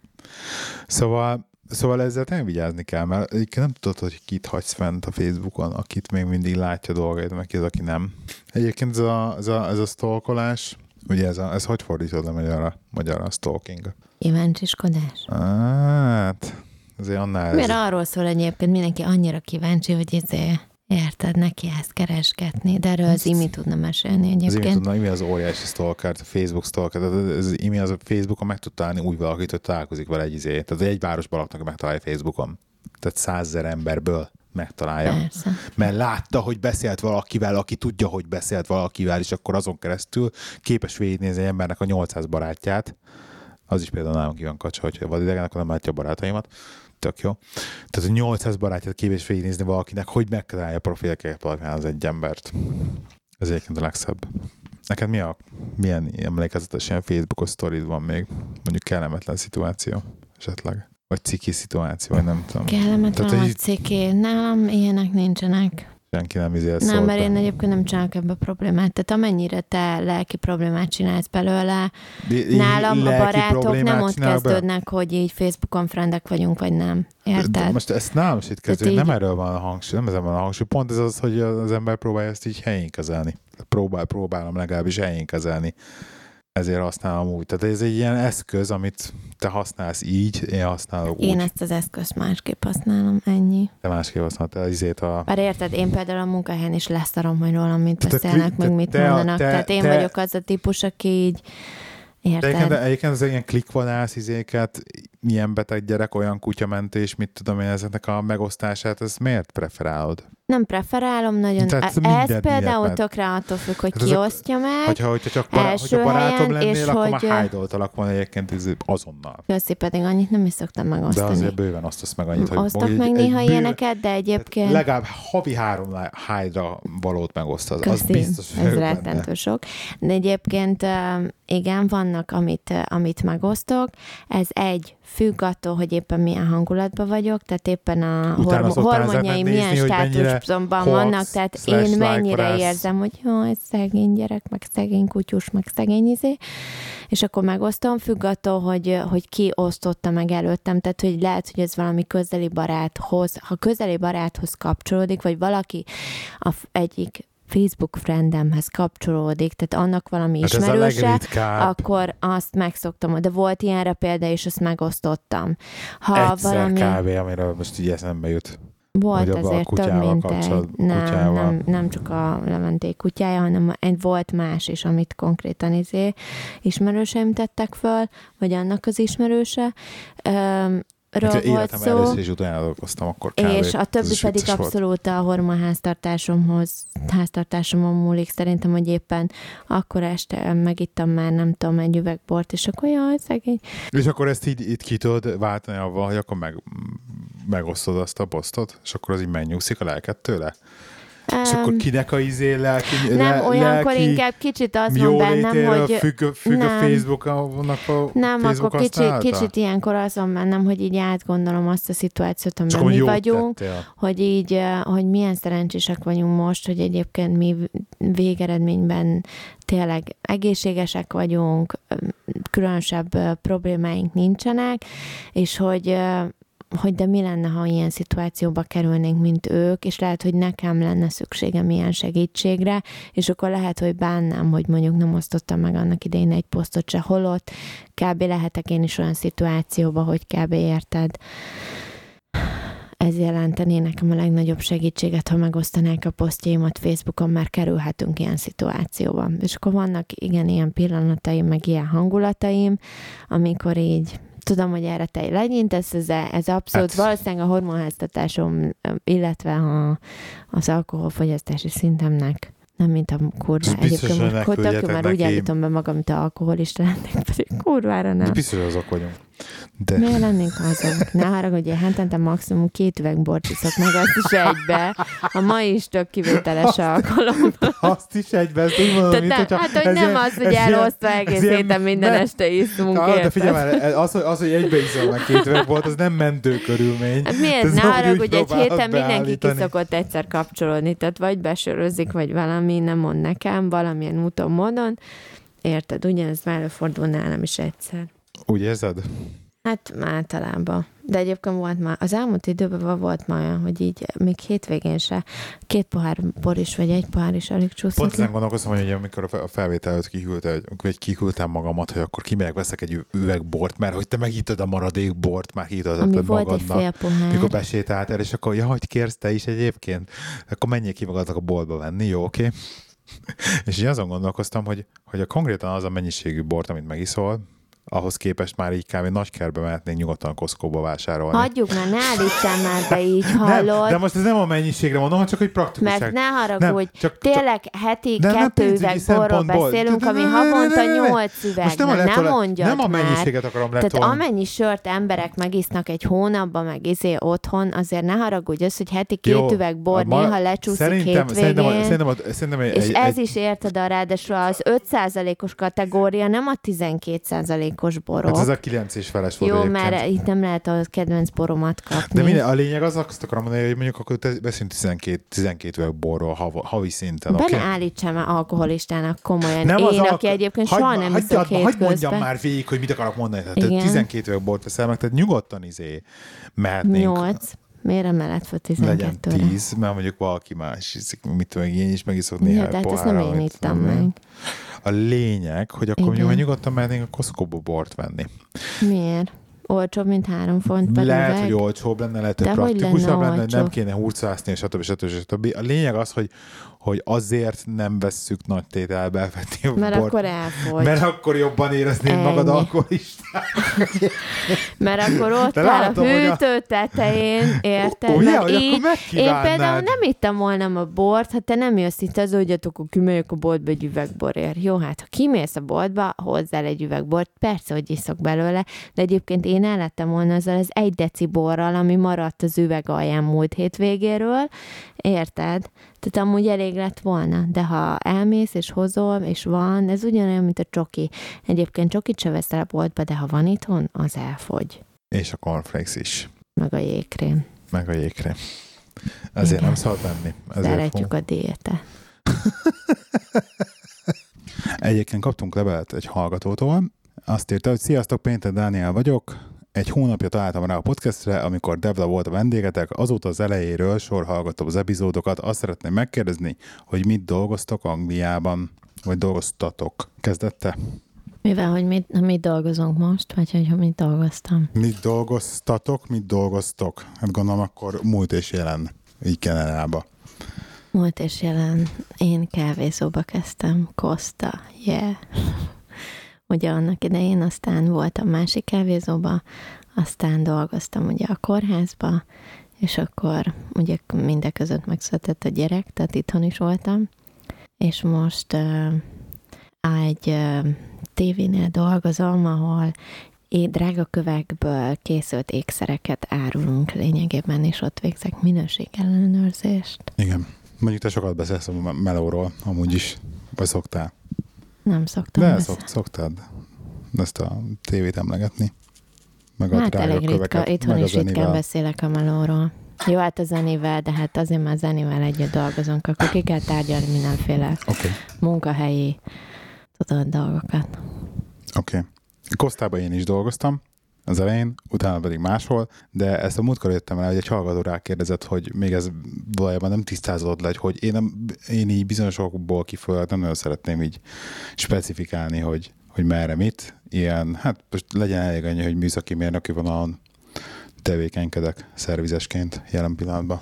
Szóval, szóval ezzel tényleg vigyázni kell, mert egyébként nem tudod, hogy kit hagysz fent a Facebookon, akit még mindig látja dolgait, meg ki az, aki nem. Egyébként ez a, ez a, ez a stalkolás, ugye ez, a, ez hogy fordítod le magyarra, magyarra a stalking? Kíváncsiskodás. Hát, azért annál Mert ez, arról szól egyébként mindenki annyira kíváncsi, hogy izé, érted, neki ezt keresgetni, de erről az Imi tudna mesélni az imi egyébként. tudna, imi az óriási stalker, a Facebook stalker, tehát az imi az a Facebookon meg tud találni úgy valakit, hogy találkozik vele egy izé. Tehát egy városban laknak, megtalálja Facebookon. Tehát százezer emberből megtalálja. Persze. mert látta, hogy beszélt valakivel, aki tudja, hogy beszélt valakivel, és akkor azon keresztül képes végignézni egy embernek a 800 barátját. Az is például nálunk ilyen kacsa, hogyha vad idegen, akkor nem látja a barátaimat. Tök jó. Tehát a 800 barátját képes végignézni valakinek, hogy megtalálja a profilkép alapján az egy embert. Ez egyébként a legszebb. Neked mi a, milyen emlékezetes ilyen Facebookos sztorid van még? Mondjuk kellemetlen szituáció esetleg? Vagy ciki szituáció, vagy nem tudom. Kellemetlen Tehát, a hogy- ciki. Nálam ilyenek nincsenek. Senki nem izél Nem, mert én egyébként nem csinálok ebbe problémát. Tehát amennyire te lelki problémát csinálsz belőle, í- nálam a barátok nem ott csinál be? kezdődnek, hogy így Facebookon frendek vagyunk, vagy nem. De Érted? most ezt nálam is itt kezdődik, így- nem erről van a hangsúly, nem ezen van a hangsúly, pont ez az, hogy az ember próbálja ezt így helyén kezelni. Próbál, próbálom legalábbis helyén kezelni. Ezért használom úgy. Tehát ez egy ilyen eszköz, amit te használsz így, én használok Én úgy. ezt az eszközt másképp használom, ennyi. Te másképp használtál izét a... Bár érted, én például a munkahelyen is leszarom, hogy rólam mit a beszélnek, kli- meg te- mit te mondanak. te- Tehát én te- vagyok az a típus, aki így De egyébként, Érted? egyébként az ilyen klikvadász izéket, milyen beteg gyerek, olyan kutyamentés, mit tudom én, ezeknek a megosztását, ezt miért preferálod? Nem preferálom nagyon. Tehát Ez mindent például miért, tökre attól függ, hogy Hát ki osztja meg. Hogyha, hogyha csak bará, hogyha barátom helyen, és lennél, akkor már hogy- hájdoltalak volna egyébként ez azonnal. Köszi pedig annyit nem is szoktam De megosztani. azért bőven osztasz meg annyit, hogy Osztok meg egy- néha egy ilyeneket, de egyébként... Legalább havi három hájdra valót megosztasz. Az Köszi, biztos, hogy ez rettentő sok. De egyébként igen, vannak, amit, amit megosztok. Ez egy, függ attól, hogy éppen milyen hangulatban vagyok, tehát éppen a hormo- hormonjaim milyen nézni, hoax, vannak, tehát én mennyire like-varász. érzem, hogy ez szegény gyerek, meg szegény kutyus, meg szegény izé, és akkor megosztom, függ attól, hogy, hogy ki osztotta meg előttem, tehát hogy lehet, hogy ez valami közeli baráthoz, ha közeli baráthoz kapcsolódik, vagy valaki a egyik Facebook friendemhez kapcsolódik, tehát annak valami Hát ismerőse, akkor azt megszoktam, de volt ilyenre példa, és azt megosztottam. Ha Egyszer valami... kb. amiről most így eszembe jut. Volt Hogy azért több, mint egy. Nem, kutyával. nem, nem csak a Leventék kutyája, hanem egy volt más is, amit konkrétan izé ismerőseim tettek föl, vagy annak az ismerőse. Ről Hát volt szó. először is utána dolgoztam, akkor kb. És a többi pedig vicces volt. abszolút a hormonháztartásomhoz, háztartásomon múlik. Szerintem, hogy éppen akkor este megittam már, nem tudom, egy üveg bort, és akkor jaj, szegény. És akkor ezt így, így ki tudod váltani avval, hogy akkor meg, megosztod azt a posztot, és akkor az így megnyugszik a lelked tőle? És akkor kinek a izé lelki, nem, le, olyankor lelki inkább kicsit az van bennem, hogy függ, függ a nem. Facebooknak a Nem, Facebook akkor kicsit, kicsit ilyenkor az van bennem, hogy így átgondolom azt a szituációt, amiben mi vagyunk, tettél. hogy így, hogy milyen szerencsések vagyunk most, hogy egyébként mi végeredményben tényleg egészségesek vagyunk, különösebb problémáink nincsenek, és hogy hogy de mi lenne, ha ilyen szituációba kerülnénk, mint ők, és lehet, hogy nekem lenne szükségem ilyen segítségre, és akkor lehet, hogy bánnám, hogy mondjuk nem osztottam meg annak idején egy posztot se holott, kb. lehetek én is olyan szituációba, hogy kb. érted, ez jelentené nekem a legnagyobb segítséget, ha megosztanák a posztjaimat Facebookon, már kerülhetünk ilyen szituációba. És akkor vannak igen ilyen pillanataim, meg ilyen hangulataim, amikor így tudom, hogy erre te legyintesz, ez, ez abszolút Hát. valószínűleg a hormonháztatásom, illetve a, az alkoholfogyasztási szintemnek nem, mint a kurva. Egyébként hogy most küldjetek mert úgy állítom be magam, mint a alkoholista lennék, pedig kurvára De nem. biztos, hogy azok vagyunk. De Miért lennénk azok? Ne haragudj, én hetente maximum két üveg bort iszok meg, azt is egybe. A mai is tök kivételes alkalom. azt is egybe, ezt úgy mondom, mint hogyha hát, hogy ez nem az, hogy elosztva egész héten minden este iszunk, Ah, de figyelj már, az, az, hogy egybe iszol meg két üveg volt, az nem mentő körülmény. Hát miért? Ne hogy egy héten mindenki ki szokott egyszer kapcsolódni, tehát vagy besörözik, vagy valami, nem mond nekem, valamilyen úton, módon, Érted? Ugyanez már előfordul nálam is egyszer. Úgy érzed? Hát általában. De egyébként volt már, az elmúlt időben volt már olyan, hogy így még hétvégén se két pohár bor is, vagy egy pohár is alig csúszott. Pont ezen gondolkozom, hogy amikor a felvétel előtt kiküldte, vagy kiküldtem magamat, hogy akkor kimegyek, veszek egy üveg bort, mert hogy te megittad a maradék bort, már volt magadnak. egy fél pohár. Mikor besétáltál, és akkor, ja, hogy kérsz te is egyébként, akkor menjél ki magadnak a boltba venni, jó, oké? és így azon gondolkoztam, hogy, hogy a konkrétan az a mennyiségű bort, amit megiszol, ahhoz képest már így kb. nagy kerbe mehetnénk nyugodtan a Costco-ba vásárolni. Hagyjuk már, ne állítsál már be így, hallod? Nem, de most ez nem a mennyiségre mondom, hanem csak hogy praktikusság. Mert ne haragudj, Nem, csak- tényleg heti De kettő üveg borról beszélünk, De- ami de- de- havonta de- de- nyolc üveg. Most nem a nem mondjad nem a mennyiséget akarom Tehát letolni. amennyi sört emberek megisznak egy hónapban, meg izé otthon, azért ne haragudj az, hogy heti két Jó, üveg bor ma- néha lecsúszik szerintem, szerintem, hétvégén. szerintem, a- szerintem egy, És egy, ez egy, is érted a ráadásul az 5%-os kategória, nem a 12%-os borok. hát ez a 9 és feles volt Jó, egyébként. mert itt nem lehet a kedvenc boromat kapni. De minden, a lényeg az, azt akarom mondani, hogy mondjuk akkor beszélünk 12, 12 üveg borról havi, havi szinten, Be oké? ne állítsál már alkoholistának komolyan. Nem Én, az aki alko- egyébként Hagyd soha nem hagyd- iszok Hagyd mondjam hétközben. már végig, hogy mit akarok mondani. Tehát Igen. 12 üveg bort veszel meg, tehát nyugodtan izé mehetnénk. 8. Miért emeled fel legyen 12-re? 10, mert mondjuk valaki más iszik, mit tudom, én is megiszok Ja, néhány tehát ezt nem én ittam meg. A lényeg, hogy akkor Igen. mondjuk már nyugodtan mehetnénk a Costco-ba bort venni. Miért? Olcsóbb, mint három font per lehet, üveg? hogy olcsóbb lenne, lehet, hogy hogy praktikusabb lenne lenne, hogy nem kéne hurcászni, stb. stb. stb. A lényeg az, hogy, hogy azért nem vesszük nagy tételbe elvetni a Mert bort. akkor elfogy. mert akkor jobban éreznéd Ennyi. magad alkoholistán. Mert akkor ott De áll a látom, hogy a- hűtő tetején, érted? Hogy akkor én, például nem ittam volna a bort, ha te nem jössz itt az, hogy akkor kimegyek a boltba egy üvegborért. Jó, hát ha kimész a boltba, hozzál egy üvegbort, persze, hogy iszok belőle, de egyébként én ellettem volna azzal az egy deci borral, ami maradt az üveg alján múlt hétvégéről, érted? Tehát amúgy elég lett volna, de ha elmész és hozol, és van, ez ugyanolyan, mint a csoki. Egyébként csokit se veszel a boltba, de ha van itthon, az elfogy. És a cornflakes is, Meg a jégkrém. meg a jégkrém. Ezért Igen. nem szabad venni. Ezért Szeretjük a diétát. Egyébként kaptunk levelet egy hallgatótól. Azt írta, hogy sziasztok, Péntek Dániel vagyok. Egy hónapja találtam rá a podcastre, amikor Devla volt a vendégetek, azóta az elejéről sor hallgattam az epizódokat. Azt szeretném megkérdezni, hogy mit dolgoztok Angliában, vagy dolgoztatok. Kezdette? Mivel, hogy mit, mit dolgozunk most, vagy hogy mit dolgoztam. Mit dolgoztatok, mit dolgoztok? Hát gondolom akkor múlt és jelen, így Kanadába. Múlt és jelen. Én kávézóba kezdtem. Costa. Yeah. Ugye annak idején, aztán voltam másik kávézóba, aztán dolgoztam ugye a kórházba, és akkor ugye mindeközött megszületett a gyerek, tehát itthon is voltam, és most uh, egy uh, tévénél dolgozom, ahol drága kövekből készült ékszereket árulunk lényegében, és ott végzek minőségellenőrzést. Igen. Mondjuk te sokat beszélsz a melóról, amúgy is. Vagy szoktál? Nem szoktam De szok, szoktad ezt a tévét emlegetni. Meg a Hát elég ritka, köveket, itthon is ritkán beszélek a melóról. Jó, hát a zenével, de hát azért már zenével együtt dolgozunk, akkor ki kell tárgyalni mindenféle okay. munkahelyi tudod, dolgokat. oké. Okay. Kosztában én is dolgoztam, az elején, utána pedig máshol, de ezt a múltkor jöttem el, hogy egy hallgató rákérdezett, hogy még ez valójában nem tisztázódott le, hogy én, nem, én így bizonyos okokból kifolyólag nem nagyon szeretném így specifikálni, hogy, hogy merre mit. Ilyen, hát most legyen elég annyi, hogy műszaki mérnöki vonalon tevékenykedek szervizesként jelen pillanatban.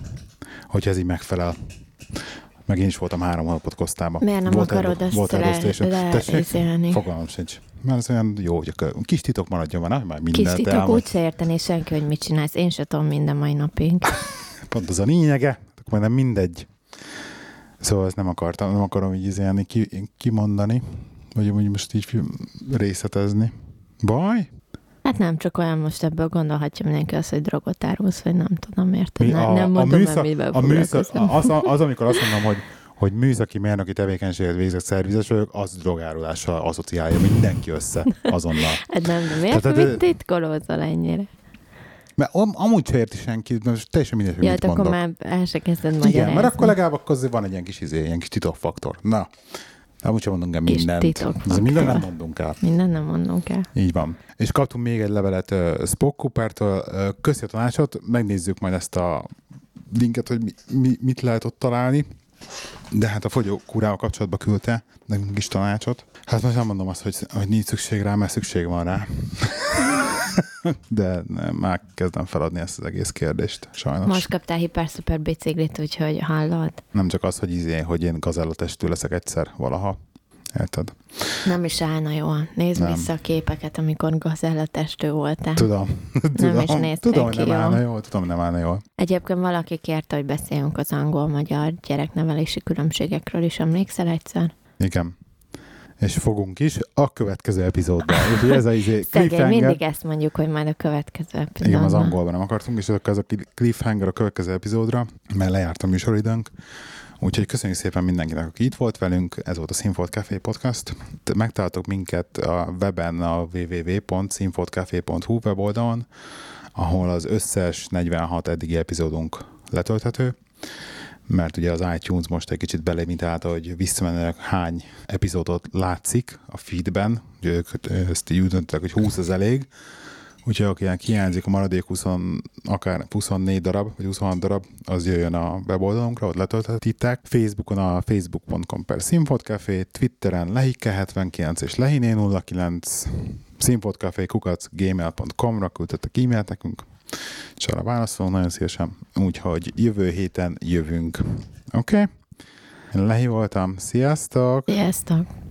Hogyha ez így megfelel. Meg én is voltam három hónapot Kosztában. Miért nem volt akarod egy, ezt volt le, le izélni? Fogalmam sincs. Mert ez olyan jó, hogy a kis titok maradjon már, már Kis mindent titok, elmond. úgy se érteni senki, hogy mit csinálsz. Én se tudom minden mai napig. Pont az a lényege, akkor majd nem mindegy. Szóval ezt nem akartam, nem akarom így izélni, ki, kimondani, vagy úgy most így részletezni. Baj? Hát nem, csak olyan most ebből gondolhatja mindenki azt, hogy drogot árulsz, vagy nem tudom, érted? Mi Ne, a, nem mondom, a műszak, mivel a műszak, az, az, amikor azt mondom, hogy hogy műszaki mérnöki tevékenységet végzett szervizes vagyok, az drogárulással asszociálja mindenki össze azonnal. Hát nem, de miért Tehát- mit titkolózol ennyire? Mert am, amúgy se érti senki, most teljesen mindegy, hogy Ja, mit hát akkor mondok. már el se kezded Igen, mert akkor legalább akkor van egy ilyen kis, izé, ilyen kis titokfaktor. Na, Amúgy sem mondunk el mindent. titok Ez minden nem mondunk el. Minden nem mondunk el. Így van. És kaptunk még egy levelet uh, Spock Coopertől, uh, köszi a tanácsot, megnézzük majd ezt a linket, hogy mi, mi, mit lehet ott találni. De hát a fogyókúrával kapcsolatban küldte nekünk is tanácsot. Hát most nem mondom azt, hogy, hogy nincs szükség rá, mert szükség van rá. De nem, már kezdem feladni ezt az egész kérdést, sajnos. Most kaptál hiper-szuper biciklit, úgyhogy hallod? Nem csak az, hogy, izé, hogy én gazellatestő leszek egyszer valaha. Érted? Nem is állna jól. Nézd Nem. vissza a képeket, amikor gazellatestő voltál. Tudom. tudom, is néztél tudom, hogy nem jól. állna jól. Tudom, nem állna jól. Egyébként valaki kérte, hogy beszéljünk az angol-magyar gyereknevelési különbségekről is. Emlékszel egyszer? Igen. És fogunk is a következő epizódban. Úgyhogy ez a izé cliffhanger. mindig ezt mondjuk, hogy majd a következő epizódban. Igen, az angolban nem akartunk, és ez a cliffhanger a következő epizódra, mert lejárt a műsoridőnk. Úgyhogy köszönjük szépen mindenkinek, aki itt volt velünk. Ez volt a Színfolt Café Podcast. Megtaláltok minket a weben a www.színfoltcafé.hu weboldalon, ahol az összes 46 eddigi epizódunk letölthető mert ugye az iTunes most egy kicsit belémitálta, hogy visszamenőleg hány epizódot látszik a feedben, ugye ők ezt így döntöttek, hogy 20 az elég, úgyhogy akinek hiányzik a maradék 20, akár 24 darab, vagy 26 darab, az jöjjön a weboldalunkra, ott letölthetitek. Facebookon a facebook.com per színfotcafé, Twitteren lehike79 és lehiné09, színfotcafé kukac gmail.com-ra küldtetek e-mailt nekünk, és arra válaszolunk nagyon szívesen. Úgyhogy jövő héten jövünk. Oké? Okay? Lehi voltam. Sziasztok! Sziasztok!